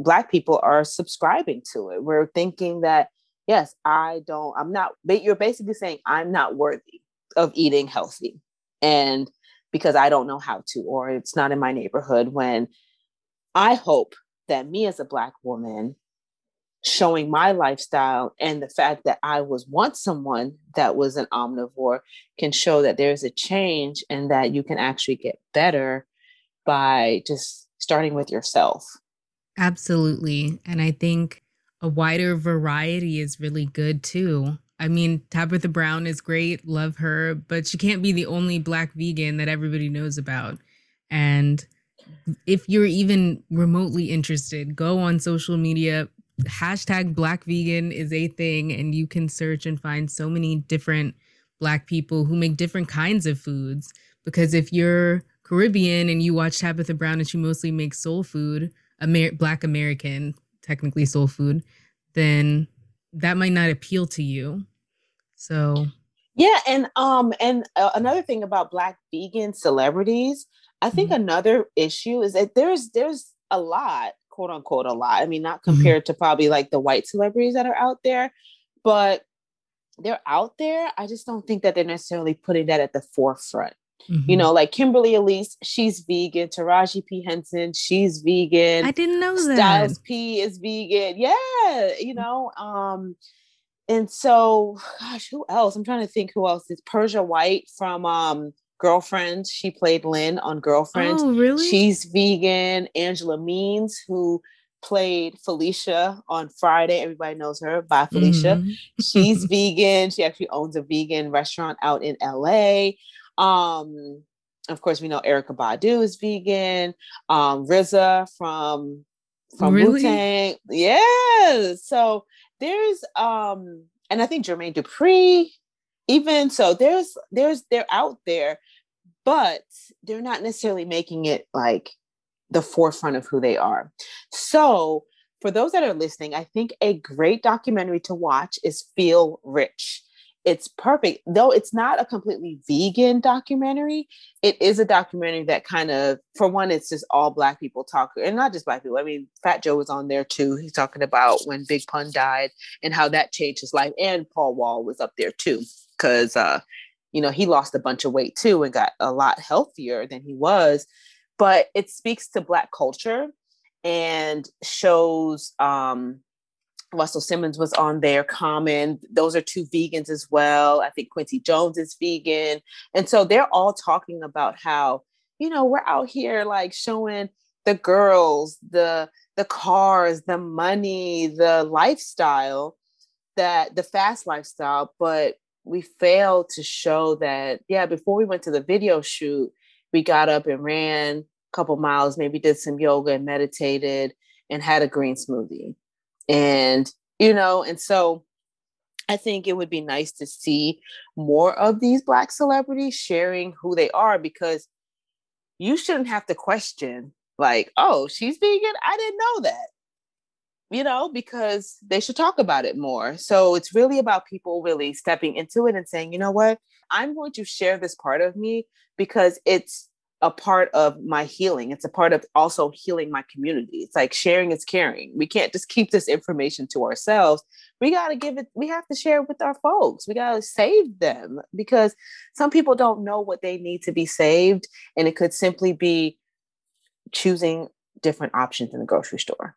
Black people, are subscribing to it. We're thinking that, yes, I don't, I'm not, you're basically saying, I'm not worthy of eating healthy. And because I don't know how to, or it's not in my neighborhood, when I hope that me as a Black woman showing my lifestyle and the fact that I was once someone that was an omnivore can show that there's a change and that you can actually get better by just starting with yourself. Absolutely. And I think a wider variety is really good too. I mean, Tabitha Brown is great, love her, but she can't be the only black vegan that everybody knows about. And if you're even remotely interested, go on social media, hashtag black vegan is a thing and you can search and find so many different black people who make different kinds of foods because if you're caribbean and you watch tabitha brown and she mostly makes soul food Amer- black american technically soul food then that might not appeal to you so yeah and um and uh, another thing about black vegan celebrities i think mm-hmm. another issue is that there's there's a lot quote unquote a lot. I mean, not mm-hmm. compared mm-hmm. to probably like the white celebrities that are out there, but they're out there. I just don't think that they're necessarily putting that at the forefront. Mm-hmm. You know, like Kimberly Elise, she's vegan. Taraji P. Henson, she's vegan. I didn't know that. Styles P is vegan. Yeah, you know. Um, and so, gosh, who else? I'm trying to think who else is Persia White from um Girlfriend. She played Lynn on Girlfriend. Oh, really? She's vegan. Angela Means, who played Felicia on Friday. Everybody knows her. by Felicia. Mm-hmm. She's [laughs] vegan. She actually owns a vegan restaurant out in LA. Um, of course, we know Erykah Badu is vegan. Um, RZA from from really? Wu Tang. Yeah. So there's um, and I think Jermaine Dupri even so there's there's they're out there but they're not necessarily making it like the forefront of who they are. So for those that are listening i think a great documentary to watch is feel rich. It's perfect. Though it's not a completely vegan documentary it is a documentary that kind of for one it's just all black people talk and not just black people i mean fat joe was on there too. He's talking about when big pun died and how that changed his life and paul wall was up there too because uh, you know he lost a bunch of weight too and got a lot healthier than he was. But it speaks to Black culture and shows. Um, Russell Simmons was on there. Common, those are two vegans as well. I think Quincy Jones is vegan, and so they're all talking about how you know we're out here like showing the girls, the the cars, the money, the lifestyle that the fast lifestyle, but we failed to show that yeah before we went to the video shoot we got up and ran a couple miles maybe did some yoga and meditated and had a green smoothie. And you know and so i think it would be nice to see more of these black celebrities sharing who they are because you shouldn't have to question like oh she's vegan? I didn't know that you know, because they should talk about it more. So it's really about people really stepping into it and saying, you know what, I'm going to share this part of me because it's a part of my healing. It's a part of also healing my community. It's like sharing is caring. We can't just keep this information to ourselves. We got to give it, we have to share it with our folks. We got to save them because some people don't know what they need to be saved. And it could simply be choosing different options in the grocery store.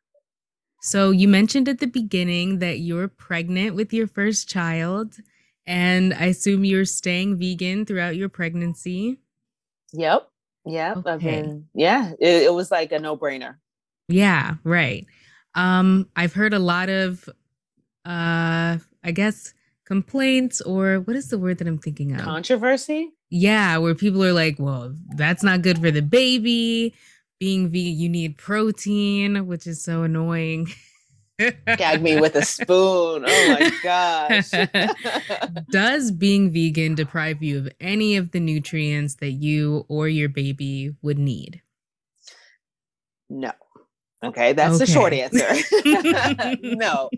So you mentioned at the beginning that you're pregnant with your first child. And I assume you're staying vegan throughout your pregnancy. Yep. Yep. okay. I mean, yeah, it, it was like a no brainer. Yeah, right. Um, I've heard a lot of, uh, I guess, complaints or what is the word that I'm thinking of? Controversy. Yeah, where people are like, "Well, that's not good for the baby." Being vegan, you need protein, which is so annoying. Gag me with a spoon. Oh my gosh. [laughs] Does being vegan deprive you of any of the nutrients that you or your baby would need? No. Okay, that's okay. the short answer. [laughs] no.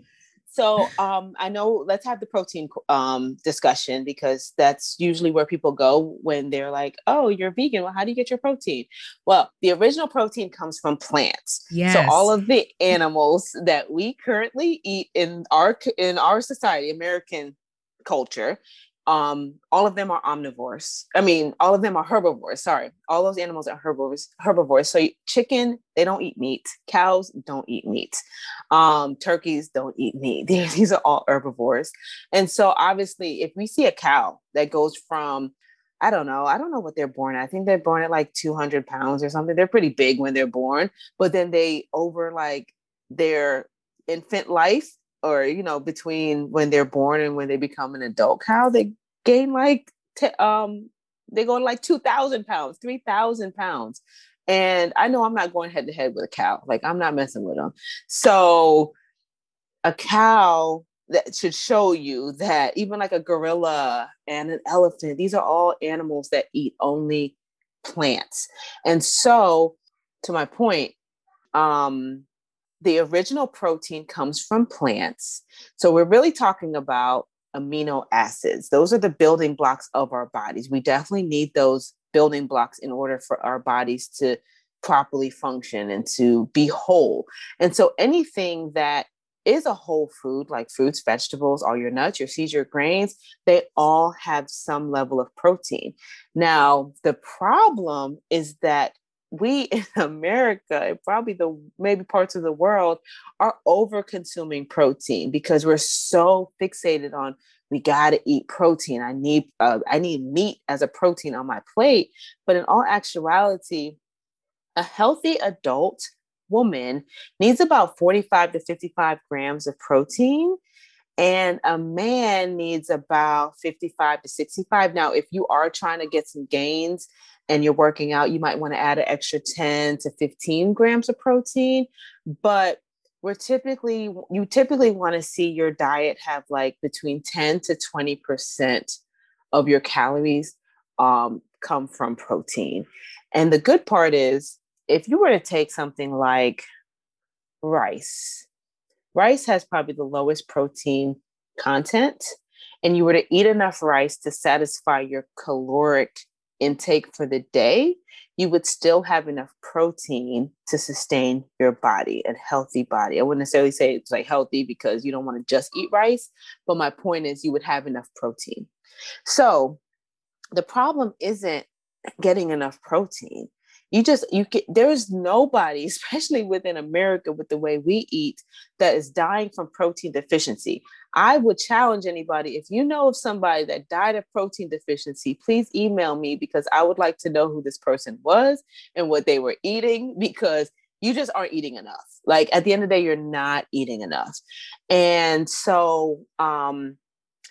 So um, I know let's have the protein um, discussion because that's usually where people go when they're like, "Oh, you're vegan. Well, how do you get your protein?" Well, the original protein comes from plants. Yes. So all of the animals that we currently eat in our in our society, American culture, um, all of them are omnivores. I mean, all of them are herbivores. Sorry, all those animals are herbivores. Herbivores. So chicken, they don't eat meat. Cows don't eat meat. Um, turkeys don't eat meat. [laughs] These are all herbivores. And so, obviously, if we see a cow that goes from I don't know. I don't know what they're born at. I think they're born at like 200 pounds or something. They're pretty big when they're born, but then they over like their infant life or you know between when they're born and when they become an adult cow they gain like t- um they go like 2000 pounds 3000 pounds. And i know i'm not going head to head with a cow. Like i'm not messing with them so a cow that should show you that even like a gorilla and an elephant these are all animals that eat only plants. And so to my point um the original protein comes from plants. So we're really talking about amino acids. Those are the building blocks of our bodies. We definitely need those building blocks in order for our bodies to properly function and to be whole. And so anything that is a whole food like fruits, vegetables, all your nuts, your seeds, your grains, they all have some level of protein. Now, the problem is that we [laughs] in America, probably the maybe parts of the world, are over consuming protein because we're so fixated on we got to eat protein. I need uh, I need meat as a protein on my plate. But in all actuality, a healthy adult woman needs about 45 to 55 grams of protein and a man needs about 55 to 65 now if you are trying to get some gains and you're working out, you might want to add an extra 10 to 15 grams of protein. But we're typically, you typically want to see your diet have like between 10 to 20% of your calories um, come from protein. And the good part is, if you were to take something like rice, rice has probably the lowest protein content, and you were to eat enough rice to satisfy your caloric intake for the day, you would still have enough protein to sustain your body, a healthy body. I wouldn't necessarily say it's like healthy because you don't want to just eat rice, but my point is you would have enough protein. So the problem isn't getting enough protein you just you get there is nobody [laughs] especially within america with the way we eat that is dying from protein deficiency i would challenge anybody if you know of somebody that died of protein deficiency please email me because i would like to know who this person was and what they were eating because you just aren't eating enough. Like at the end of the day you're not eating enough. And so um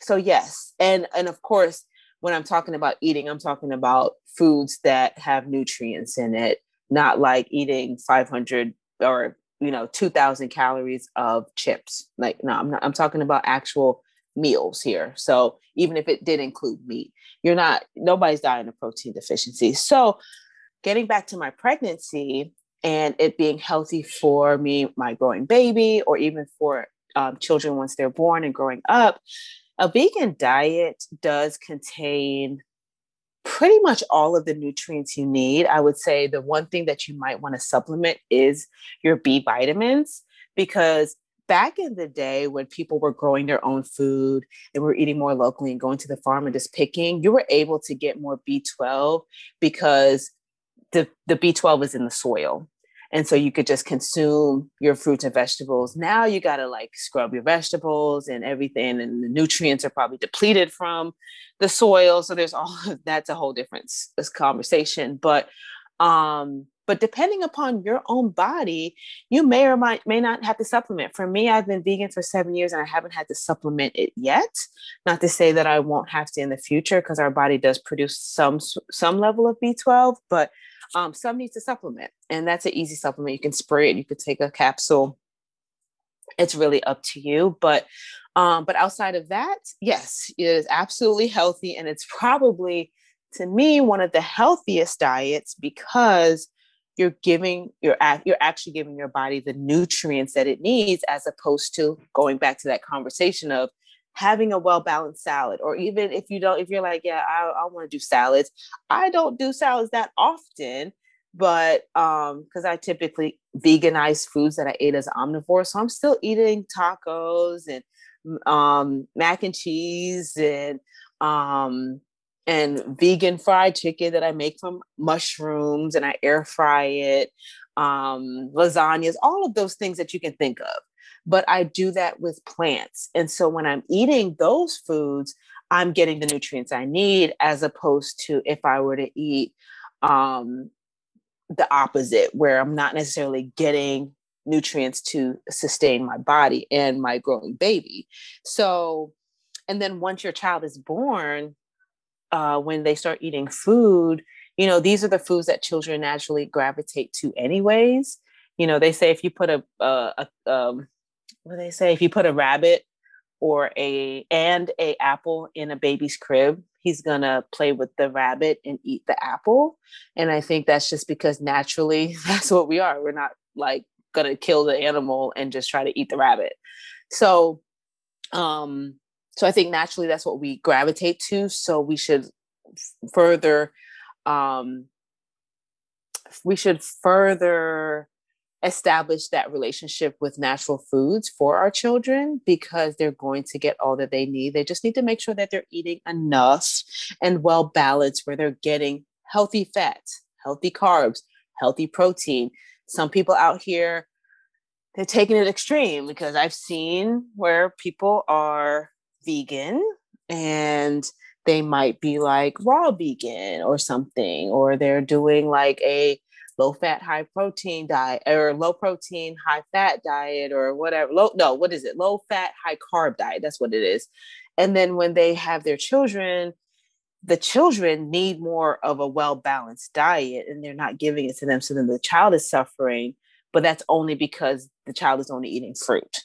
so yes. And and of course when I'm talking about eating, I'm talking about foods that have nutrients in it, not like eating 500 or you know 2000 calories of chips. Like no, I'm not I'm talking about actual meals here. So even if it did include meat, you're not nobody's dying of protein deficiency. So getting back to my pregnancy and it being healthy for me, my growing baby, or even for um, children once they're born and growing up, a vegan diet does contain pretty much all of the nutrients you need. I would say the one thing that you might want to supplement is your B vitamins because back in the day when people were growing their own food and were eating more locally and going to the farm and just picking, you were able to get more B12 because the, the B12 is in the soil. And so you could just consume your fruits and vegetables. Now you got to like scrub your vegetables and everything, and the nutrients are probably depleted from the soil. So there's all [laughs] that's a whole different this conversation. But um, but depending upon your own body, you may or might may not have to supplement. For me, I've been vegan for seven years and I haven't had to supplement it yet. Not to say that I won't have to in the future, because our body does produce some some level of B12, but um, some needs to supplement, and that's an easy supplement. You can spray it. You could take a capsule. It's really up to you, but um, but outside of that, yes, it is absolutely healthy, and it's probably to me one of the healthiest diets because you're giving you're you're actually giving your body the nutrients that it needs as opposed to going back to that conversation of having a well balanced salad, or even if you don't, if you're like, yeah, I, I want to do salads, I don't do salads that often, but um, because I typically veganize foods that I ate as omnivore, so I'm still eating tacos and um, mac and cheese and um, and vegan fried chicken that I make from mushrooms and I air fry it, um, lasagnas, all of those things that you can think of but I do that with plants. And so when I'm eating those foods, I'm getting the nutrients I need as opposed to if I were to eat um, the opposite, where I'm not necessarily getting nutrients to sustain my body and my growing baby. So, and then once your child is born, uh, when they start eating food, you know, these are the foods that children naturally gravitate to, anyways. You know, they say if you put a, a, a um, what they say? If you put a rabbit or a and a apple in a baby's crib he's gonna play with the rabbit and eat the apple. And i think that's just because naturally [laughs] that's what we are. We're not like gonna kill the animal and just try to eat the rabbit. So um so i think naturally that's what we gravitate to. So we should further um we should further establish that relationship with natural foods for our children because they're going to get all that they need. They just need to make sure that they're eating enough and well balanced where they're getting healthy fats, healthy carbs, healthy protein. Some people out here, they're taking it extreme because I've seen where people are vegan and they might be like raw vegan or something, or they're doing like a low fat, high protein diet or low protein, high fat diet or whatever. Low, no, what is it? Low fat, high carb diet. That's what it is. And then when they have their children, the children need more of a well balanced diet and they're not giving it to them. So then the child is suffering, but that's only because the child is only eating fruit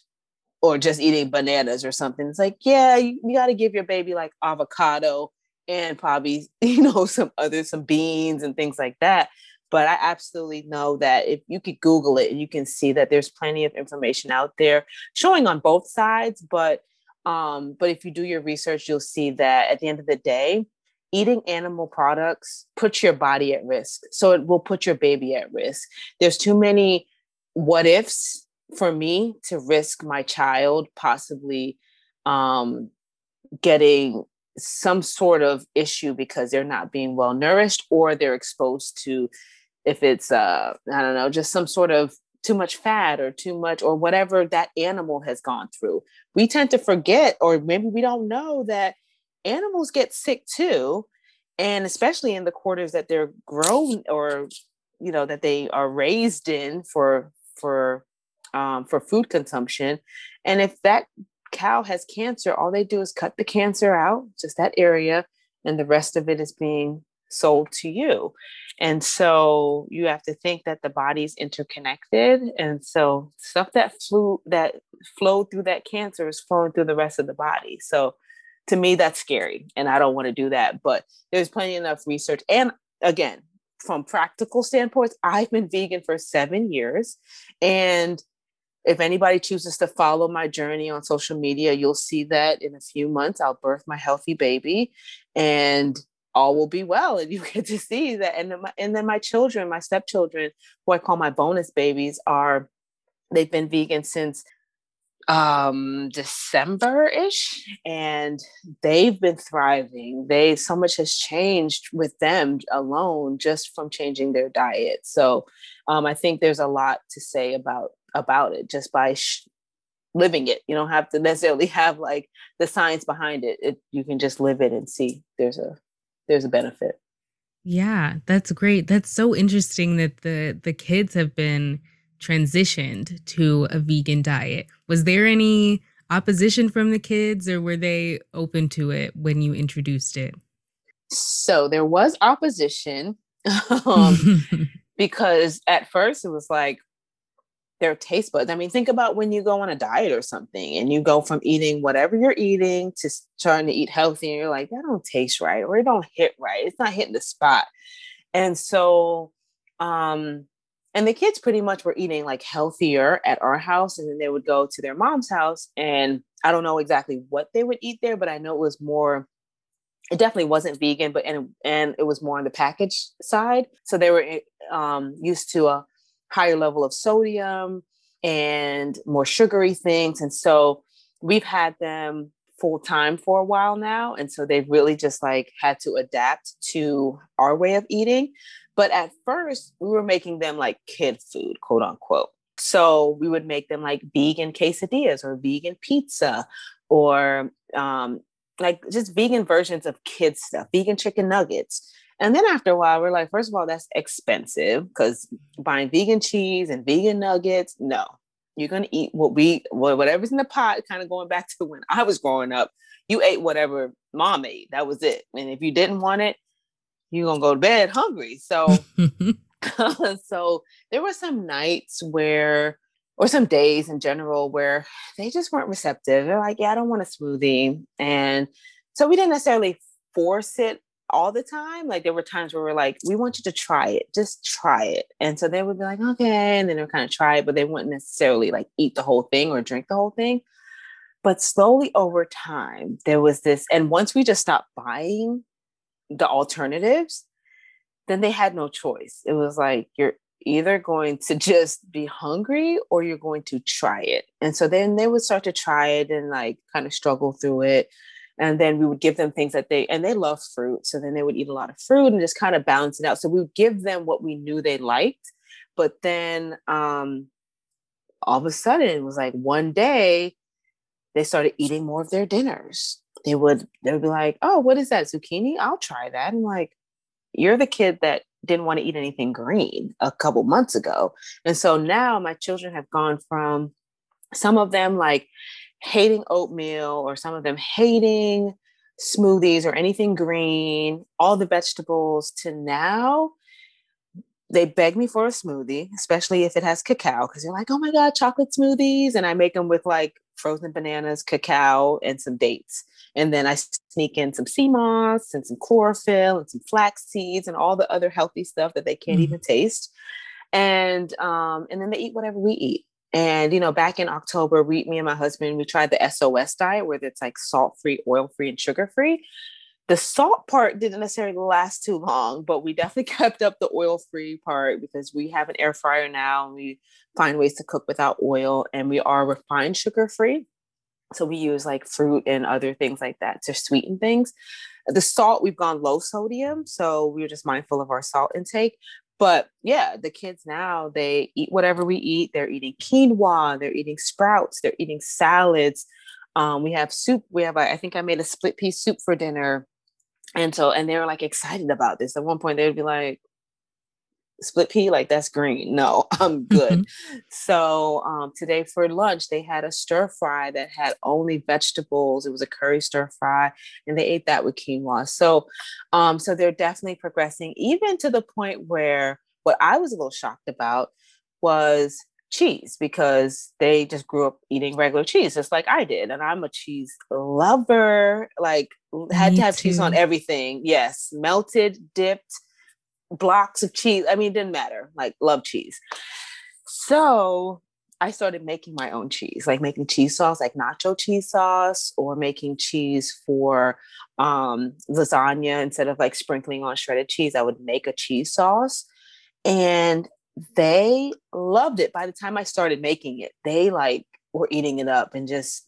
or just eating bananas or something. It's like, yeah, you, you got to give your baby like avocado and probably, [laughs] you know, some other, some beans and things like that but I absolutely know that if you could Google it you can see that there's plenty of information out there showing on both sides. But um, but if you do your research, you'll see that at the end of the day, eating animal products puts your body at risk. So it will put your baby at risk. There's too many what ifs for me to risk my child possibly um, getting some sort of issue because they're not being well nourished or they're exposed to if it's uh i don't know just some sort of too much fat or too much or whatever that animal has gone through. We tend to forget or maybe we don't know that animals get sick too and especially in the quarters that they're grown or you know that they are raised in for for um, for food consumption. And if that cow has cancer all they do is cut the cancer out just that area and the rest of it is being sold to you. And so you have to think that the body's interconnected. And so stuff that flew that flowed through that cancer is flowing through the rest of the body. So to me, that's scary. And I don't want to do that. But there's plenty enough research. And again, from practical standpoints, I've been vegan for seven years. And if anybody chooses to follow my journey on social media, you'll see that in a few months I'll birth my healthy baby. And all will be well and you [laughs] get to see that. And then my, and then my children my stepchildren who i call my bonus babies are they've been vegan since um december-ish and they've been thriving. They so much has changed with them alone just from changing their diet. So um i think there's a lot to say about about it just by sh- living it. You don't have to necessarily [laughs] have like the science behind it. it you can just live it and see. There's a there's a benefit. Yeah that's great. That's so interesting that the the kids have been transitioned to a vegan diet. Was there any opposition from the kids or were they open to it when you introduced it? So there was opposition [laughs] um, [laughs] because at first it was like their taste buds. I mean, think about when you go on a diet or something and you go from eating whatever you're eating to trying to eat healthy and you're like, that don't taste right or it don't hit right. It's not hitting the spot. And so, um, and the kids pretty much were eating like healthier at our house and then they would go to their mom's house and I don't know exactly what they would eat there, but I know it was more it definitely wasn't vegan, but and and it was more on the package side. So they were eh, um, used to a higher level of sodium and more sugary things. And so we've had them full time for a while now. And so they've really just like had to adapt to our way of eating. But at first, we were making them like kid food, quote unquote. So we would make them like vegan quesadillas or vegan pizza or um, like just vegan versions of kids stuff, vegan chicken nuggets. And then after a while, we're like, first of all, that's expensive because buying vegan cheese and vegan nuggets, no. You're gonna eat what we whatever's in the pot, kind of going back [laughs] to when I was growing up. You ate whatever mom ate. That was it. And if you didn't want it, you're gonna go to bed hungry. So [laughs] [laughs] so there were some nights where or some days in general where they just weren't receptive. They're like, yeah, I don't want a smoothie. And so we didn't necessarily force it all the time. Like there were times where we're like, we want you to try it, just try it. And so they would be like, okay. And then they would kind of try it, but they wouldn't necessarily like eat the whole thing or drink the whole thing. But slowly over time, there was this, and once we just stopped buying the alternatives, then they had no choice. It was like, you're either going to just be hungry or you're going to try it. And so then they would start to try it and like kind of struggle through it and then we would give them things that they and they love fruit. So then they would eat a lot of fruit and just kind of balance it out. So we would give them what we knew they liked. But then um all of a sudden it was like one day they started eating more of their dinners. They would they would be like oh what is that zucchini? I'll try that. I'm like you're the kid that didn't want to eat anything green a couple months ago. And so now my children have gone from some of them like hating oatmeal or some of them hating smoothies or anything green, all the vegetables to now they beg me for a smoothie, especially if it has cacao, because they're like, oh my God, chocolate smoothies. And I make them with like frozen bananas, cacao, and some dates. And then I sneak in some sea moss and some chlorophyll and some flax seeds and all the other healthy stuff that they can't mm even taste. And um, and then they eat whatever we eat. And you know, back in October, we, me and my husband, we tried the SOS diet where it's like salt free, oil free, and sugar free. The salt part didn't necessarily last too long, but we definitely [laughs] kept up the oil free part because we have an air fryer now and we find ways to cook without oil and we are refined sugar free. So we use like fruit and other things like that to sweeten things. The salt, we've gone low sodium. So we are just mindful of our salt intake. But yeah, the kids now they eat whatever we eat. They're eating quinoa, they're eating sprouts, they're eating salads. Um, we have soup. We have, I think I made a split pea soup for dinner. And so, and they were like excited about this. At one point, they would be like, split pea like that's green. No [laughs] i'm good. Mm-hmm. so um, today for lunch they had a stir fry that had only vegetables. It was a curry stir fry and they ate that with quinoa. So um, so they're definitely progressing even to the point where what i was a little shocked about was cheese because they just grew up eating regular cheese just like I did and I'm a cheese lover. Like had Me to have too. cheese on everything. Yes melted dipped blocks of cheese. I mean, it didn't matter. Like love cheese. So I started making my own cheese, like making cheese sauce, like nacho cheese sauce, or making cheese for um, lasagna. Instead of like sprinkling on shredded cheese, I would make a cheese sauce. And they loved it. By the time I started making it, they like were eating it up and just,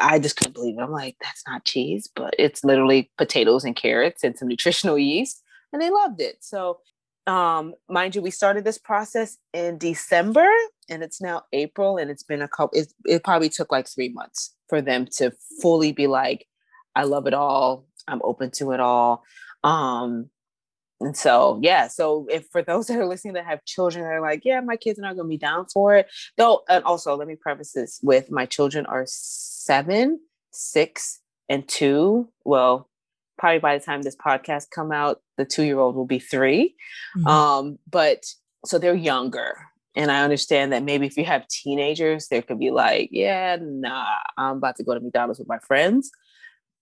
I just couldn't believe it. I'm like, that's not cheese, but it's literally potatoes and carrots and some nutritional yeast. And they loved it. So um, mind you, we started this process in December and it's now April and it's been a couple, it, it probably took like three months for them to fully be like, I love it all. I'm open to it all. Um, and so, yeah. So, if for those that are listening that have children that are like, yeah, my kids are not going to be down for it, though. And also, let me preface this with my children are seven, six, and two. Well, probably by the time this podcast come out, the two year old will be 3 mm-hmm. Um, but so they're younger. And I understand that maybe if you have teenagers, there could be like, yeah, nah, I'm about to go to McDonald's with my friends.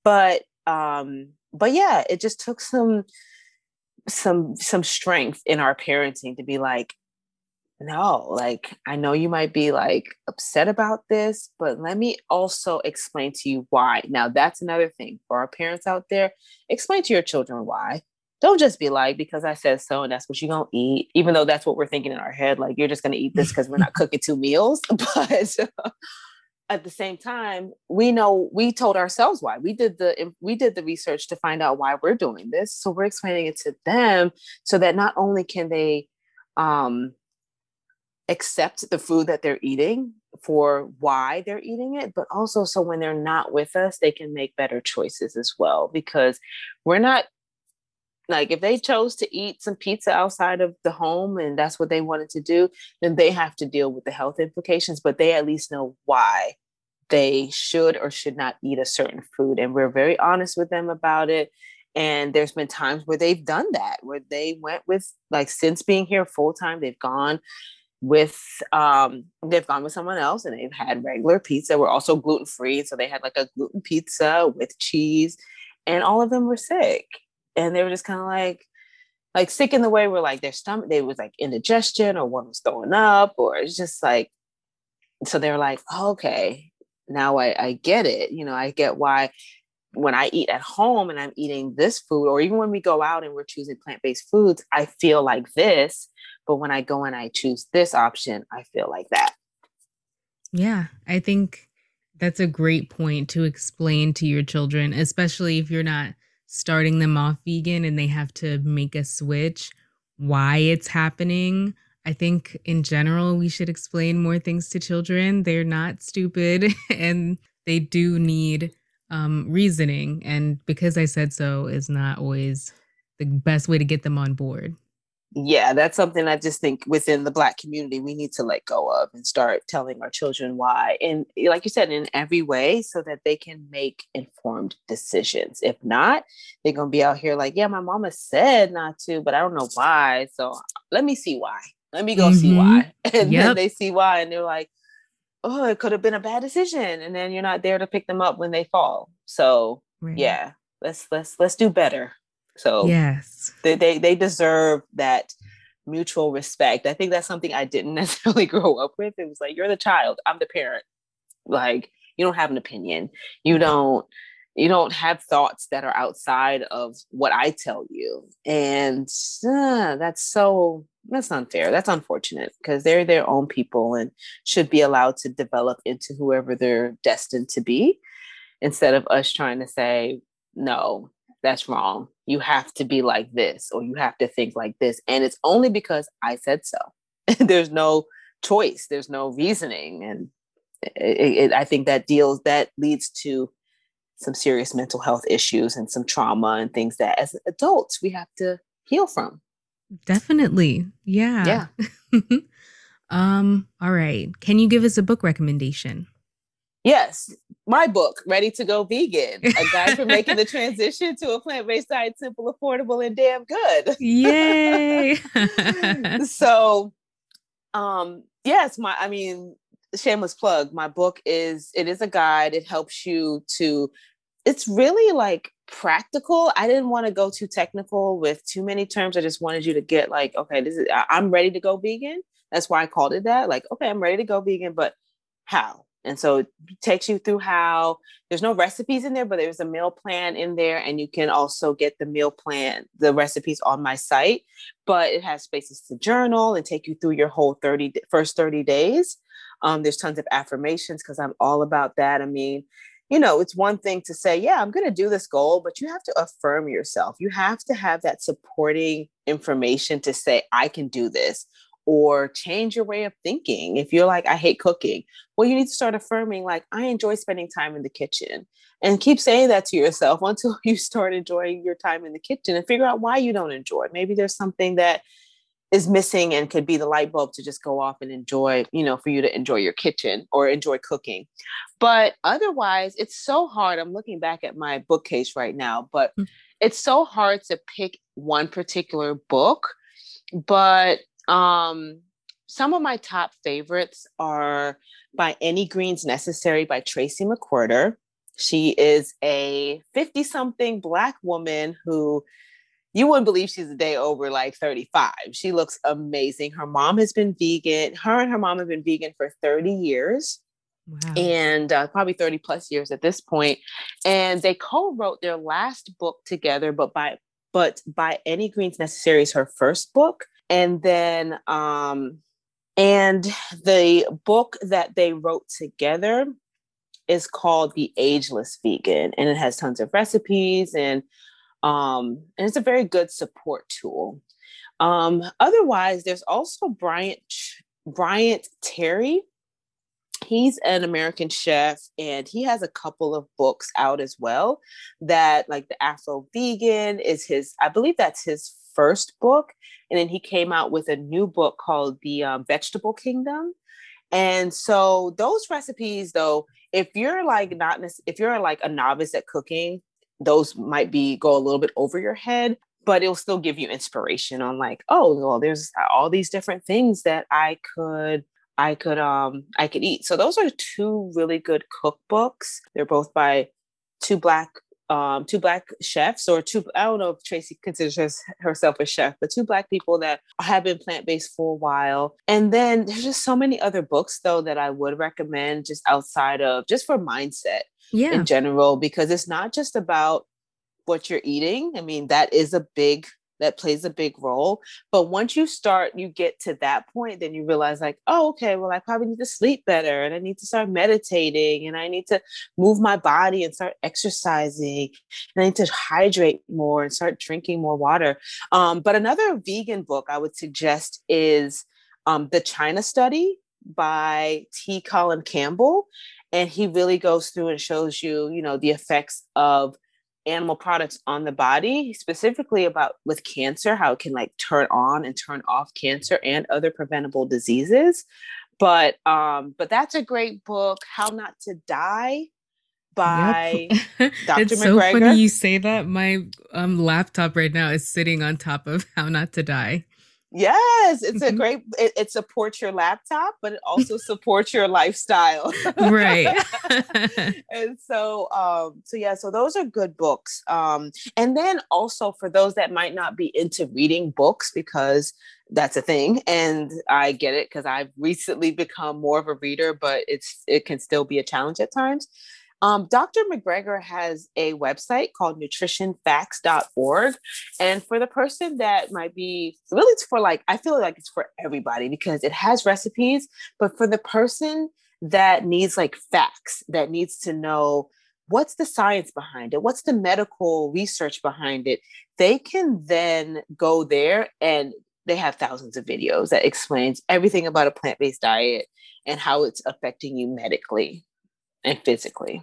But um, but yeah, it just took some some some strength in our parenting to be like, no, like I know you might be like upset about this, but let me also explain to you why. Now, that's another thing for our parents out there. Explain to your children why. Don't just be like, because I said so, and that's what you're gonna eat, even though that's what we're thinking in our head. Like, you're just gonna eat this because we're not cooking two meals. [laughs] But [laughs] at the same time, we know we told ourselves why. We did the we did the research to find out why we're doing this. So we're explaining it to them so that not only can they um accept the food that they're eating for why they're eating it, but also so when they're not with us, they can make better choices as well. Because we're not like if they chose to eat some pizza outside of the home and that's what they wanted to do, then they have to deal with the health implications, but they at least know why they should or should not eat a certain food. And we're very honest with them about it. And there's been times where they've done that, where they went with, like, since being here full time, they've gone with um they've gone with someone else and they've had regular pizza. We're also gluten free so they had like a gluten pizza with cheese and all of them were sick. And they were just kind of like like sick in the way where like their stomach they was like indigestion or one was throwing up or it's just like so they were like oh, okay now I, I get it. You know i get why when i eat at home and i'm eating this food or even when we go out and we're choosing plant-based foods i feel like this but when I go and I choose this option, I feel like that. Yeah, I think that's a great point to explain to your children, especially if you're not starting them off vegan and they have to make a switch, why it's happening. I think in general, we should explain more things to children. They're not stupid [laughs] and they do need um, reasoning. And because I said so is not always the best way to get them on board yeah, that's something I just think within the Black community we need to let go of and start telling our children why. And like you said, in every way, so that they can make informed decisions. If not, they're going to be out here like, yeah, my mama said not to, but I don't know why. So let me see why. Let me go mm-hmm. see why. [laughs] And yep. then they see why and they're like, oh, it could have been a bad decision. And then you're not there to pick them up when they fall. So right. yeah, let's let's let's do better. So yes, they, they, they deserve that mutual respect. I think that's something I didn't [laughs] necessarily grow up with. It was like, you're the child, I'm the parent. Like, you don't have an opinion. You don't, you don't have thoughts that are outside of what I tell you. And uh, that's so, that's unfair. That's unfortunate because they're their own people and should be allowed to develop into whoever they're destined to be instead of us trying to say, no, that's wrong. You have to be like this, or you have to think like this. And it's only because I said so. [laughs] There's no choice, there's no reasoning. And it, it, I think that deals, that leads to some serious mental health issues and some trauma and things that as adults we have to heal from. Definitely. Yeah. Yeah. [laughs] um, all right. Can you give us a book recommendation? Yes, my book, Ready to Go Vegan, a guide for [laughs] making the transition to a plant based diet simple, affordable, and damn good. Yay. [laughs] [laughs] so, um, yes, my, I mean, shameless plug, my book is, it is a guide. It helps you to, it's really like practical. I didn't want to go too technical with too many terms. I just wanted you to get like, okay, this is, I'm ready to go vegan. That's why I called it that. Like, okay, I'm ready to go vegan, but how? And so it takes you through how there's no recipes in there, but there's a meal plan in there. And you can also get the meal plan, the recipes on my site, but it has spaces to journal and take you through your whole 30 first 30 days. Um, there's tons of affirmations because I'm all about that. I mean, you know, it's one thing to say, yeah, I'm going to do this goal, but you have to affirm yourself. You have to have that supporting information to say, I can do this or change your way of thinking. If you're like, I hate cooking, well, you need to start affirming, like, I enjoy spending time in the kitchen. And keep saying that to yourself [laughs] until you start enjoying your time in the kitchen and figure out why you don't enjoy it. Maybe there's something that is missing and could be the light bulb to just go off and enjoy, you know, for you to enjoy your kitchen or enjoy cooking. But otherwise, it's so hard. I'm looking back at my bookcase right now, but mm. it's so hard to pick one particular book. But um, some of my top favorites are by Any Greens Necessary by Tracye McQuirter. She is a 50 something Black woman who you wouldn't believe she's a day over like 35. She looks amazing. Her mom has been vegan. Her and her mom have been vegan for 30 years. Wow. And uh, probably 30 plus years at this point. And they co-wrote their last book together, but by but by any greens necessary is her first book and then um and the book that they wrote together is called the ageless vegan and it has tons of recipes and um and it's a very good support tool. Um otherwise there's also bryant bryant terry. He's an American chef and he has a couple of books out as well that like the Afro Vegan is his I believe that's his first book and then he came out with a new book called The um, Vegetable Kingdom. And so those recipes though, if you're like not if you're like a novice at cooking, those might be go a little bit over your head, but it'll still give you inspiration on like, oh, well, there's all these different things that I could I could um I could eat. So those are two really good cookbooks. They're both by two black um, two black chefs or two i don't know if tracy considers herself a chef but two black people that have been plant-based for a while and then there's just so many other books though that i would recommend just outside of just for mindset yeah. in general because it's not just about what you're eating i mean that is a big that plays a big role. But once you start, you get to that point, then you realize, like, oh, okay, well, I probably need to sleep better and I need to start meditating and I need to move my body and start exercising and I need to hydrate more and start drinking more water. Um, but another vegan book I would suggest is um, The China Study by T. Colin Campbell. And he really goes through and shows you, you know, the effects of animal products on the body, specifically about with cancer, how it can like turn on and turn off cancer and other preventable diseases. But um, but that's a great book, How Not to Die by yep. [laughs] Dr. it's McGregor. so funny you say that. My um, laptop right now is sitting on top of How Not to Die. Yes, it's a mm-hmm. great. It, it, supports your laptop, but it also [laughs] supports your lifestyle. right. [laughs] and so, um, so yeah, so those are good books. Um, and then also for those that might not be into reading books because that's a thing, and I get it because I've recently become more of a reader, but it's it can still be a challenge at times. Um, Dr. McGregor has a website called nutritionfacts.org. And for the person that might be really, it's for like, I feel like it's for everybody because it has recipes, but for the person that needs like facts, that needs to know what's the science behind it, what's the medical research behind it, they can then go there and they have thousands of videos that explains everything about a plant-based diet and how it's affecting you medically and physically.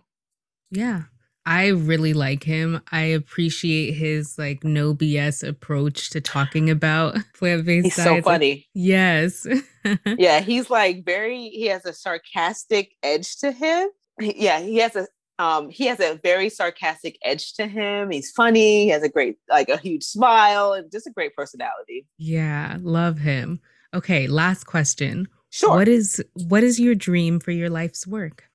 Yeah. I really like him. I appreciate his like no BS approach to talking about [sighs] plant-based He's diets. so funny. Yes. [laughs] yeah, he's like very he has a sarcastic edge to him. Yeah, he has a um he has a very sarcastic edge to him. He's funny, he has a great like a huge smile and just a great personality. Yeah, love him. Okay, last question. Sure. What is what is your dream for your life's work?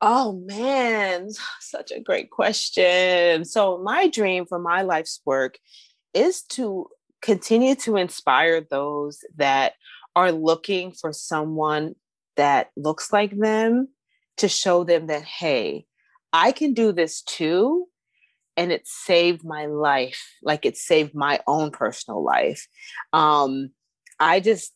Oh man, [sighs] such a great question. So, my dream for my life's work is to continue to inspire those that are looking for someone that looks like them to show them that, hey, I can do this too. And it saved my life, like it saved my own personal life. Um, I just,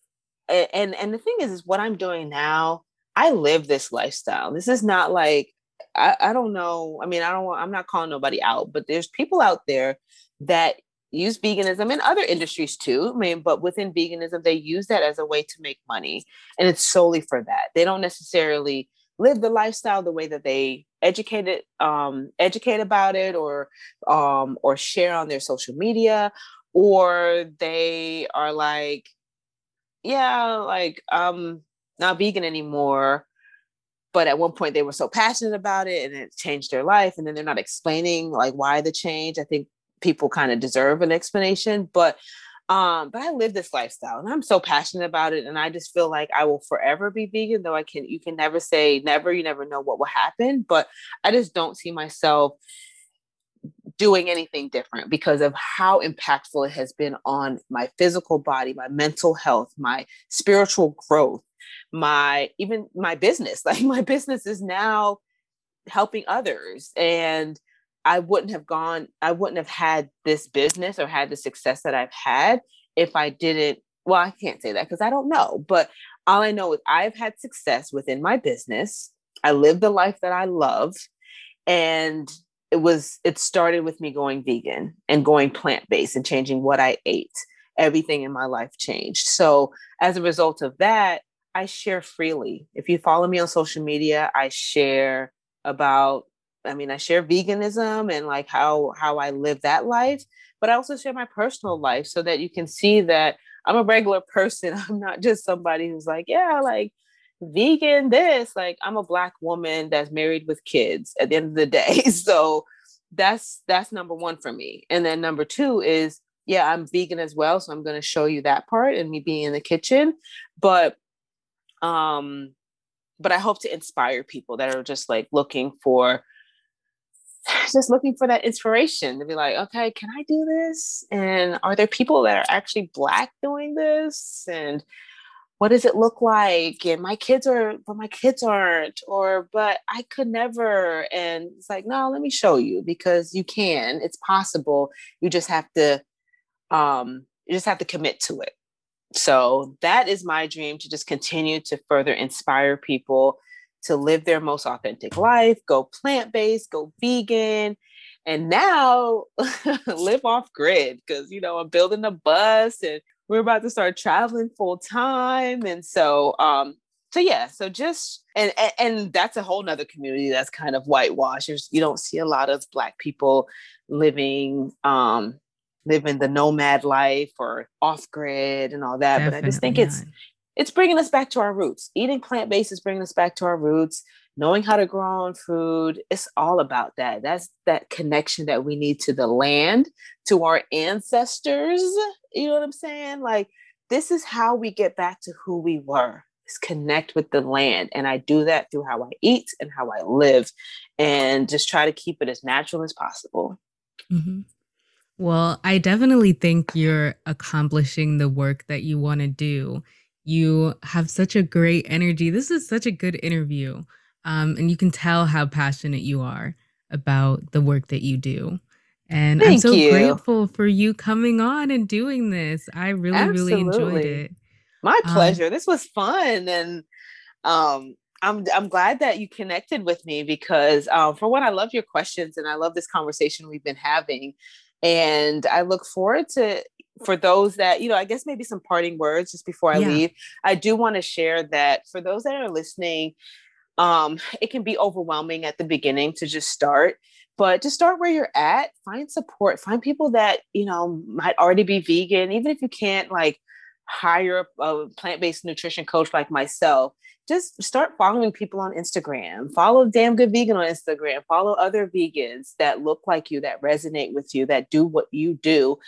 and and the thing is, is what I'm doing now. I live this lifestyle. This is not like I, I don't know. I mean, I don't. I'm not calling nobody out, but there's people out there that use veganism in other industries too. I mean, but within veganism, they use that as a way to make money, and it's solely for that. They don't necessarily live the lifestyle the way that they educated um, educate about it or um, or share on their social media, or they are like, yeah, like um, not vegan anymore. But at one point they were so passionate about it and it changed their life. And then they're not explaining like why the change. I think people kind of deserve an explanation but um but i live this lifestyle and i'm so passionate about it and i just feel like i will forever be vegan though i can you can never say never you never know what will happen but i just don't see myself doing anything different because of how impactful it has been on my physical body my mental health my spiritual growth my even my business [laughs] like my business is now helping others and I wouldn't have gone, I wouldn't have had this business or had the success that I've had if I didn't. Well, I can't say that because I don't know, but all I know is I've had success within my business. I live the life that I love. And it was, it started with me going vegan and going plant based and changing what I ate. Everything in my life changed. So, as a result of that, I share freely. If you follow me on social media, I share about I mean, I share veganism and like how how I live that life, but I also share my personal life so that you can see that I'm a regular person. [laughs] I'm not just somebody who's like, yeah, like vegan this. Like I'm a black woman that's married with kids at the end of the day. [laughs] So that's that's number 1 for me. And then number 2 is yeah, I'm vegan as well, so I'm going to show you that part and me being in the kitchen, but um but I hope to inspire people that are just like looking for just looking for that inspiration to be like, okay, can I do this? And are there people that are actually black doing this? And what does it look like? And my kids are, but my kids aren't, or but I could never. And it's like, no, let me show you because you can. It's possible. You just have to, um, you just have to commit to it. So that is my dream to just continue to further inspire people to live their most authentic life, go plant based, go vegan, and now [laughs] live off grid because, you know, I'm building a bus and we're about to start traveling full time. And so, um, so yeah, so just and, and and that's a whole nother community that's kind of whitewashed. There's, you don't see a lot of black people living um living the nomad life or off grid and all that. Definitely but I just think not. it's it's bringing us back to our roots. Eating plant based is bringing us back to our roots. Knowing how to grow our own food, it's all about that. That's that connection that we need to the land, to our ancestors. You know what I'm saying? Like, this is how we get back to who we were is connect with the land. And I do that through how I eat and how I live and just try to keep it as natural as possible. Mm-hmm. Well, I definitely think you're accomplishing the work that you want to do. You have such a great energy. This is such a good interview. Um, and you can tell how passionate you are about the work that you do. And Thank I'm so you. grateful for you coming on and doing this. I really, Absolutely. really enjoyed it. My um, pleasure. Um, this was fun. And um, I'm I'm glad that you connected with me because um, for one, I love your questions and I love this conversation we've been having. And I look forward to for those that, you know, I guess maybe some parting words just before I yeah. leave. I do want to share that for those that are listening, um, it can be overwhelming at the beginning to just start but to start where you're at find support find people that you know might already be vegan even if you can't like hire a plant-based nutrition coach like myself just start following people on instagram follow damn good vegan on instagram follow other vegans that look like you that resonate with you that do what you do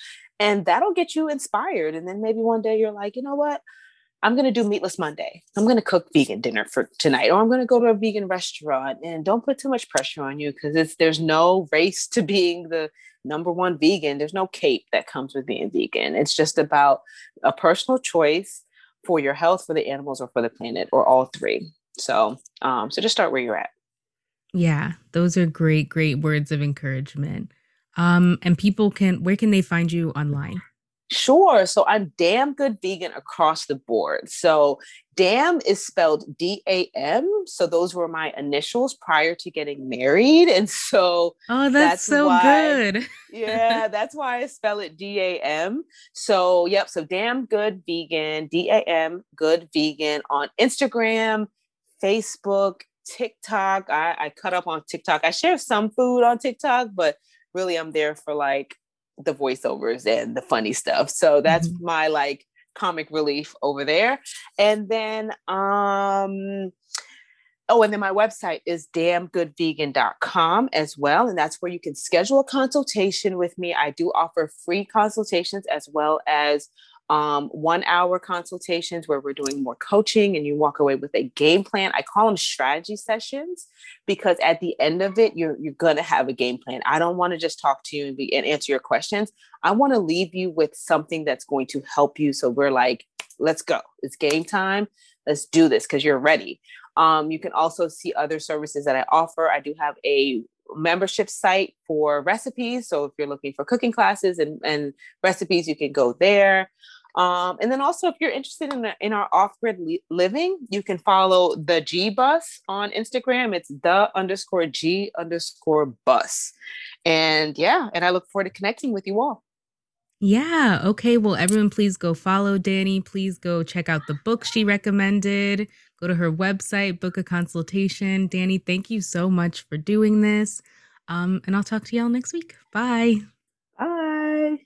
and that'll get you inspired. And then maybe one day you're like, you know what? I'm going to do meatless Monday. I'm going to cook vegan dinner for tonight, or I'm going to go to a vegan restaurant. And don't put too much pressure on you because there's no race to being the number one vegan. There's no cape that comes with being vegan. It's just about a personal choice, for your health, for the animals, or for the planet, or all three. So, um, so just start where you're at. Yeah, those are great, great words of encouragement. Um, and people can, where can they find you online? Sure. So I'm damn good vegan across the board. So damn is spelled D A M. So those were my initials prior to getting married. And so Oh, that's, that's so why, good. yeah, [laughs] that's why I spell it D A M. So yep, so damn good vegan, D A M good vegan on Instagram, Facebook, TikTok. I, I cut up on TikTok. I share some food on TikTok, but really I'm there for like the voiceovers and the funny stuff. So that's mm-hmm. my like comic relief over there. And then um oh and then my website is damngoodvegan.com as well and that's where you can schedule a consultation with me. I do offer free consultations as well as um, one hour consultations where we're doing more coaching and you walk away with a game plan. I call them strategy sessions because at the end of it, you're, you're going to have a game plan. I don't want to just talk to you and, be, and answer your questions. I want to leave you with something that's going to help you. So we're like, let's go. It's game time. Let's do this because you're ready. Um, you can also see other services that I offer. I do have a membership site for recipes. So if you're looking for cooking classes and, and recipes, you can go there. Um, and then also, if you're interested in, in our off grid li- living, you can follow the G bus on Instagram. It's the underscore G underscore bus. And yeah, and I look forward to connecting with you all. Yeah. Okay. Well, everyone, please go follow Danny. Please go check out the book she recommended. Go to her website, book a consultation. Danny, thank you so much for doing this. Um, and I'll talk to y'all next week. Bye. Bye.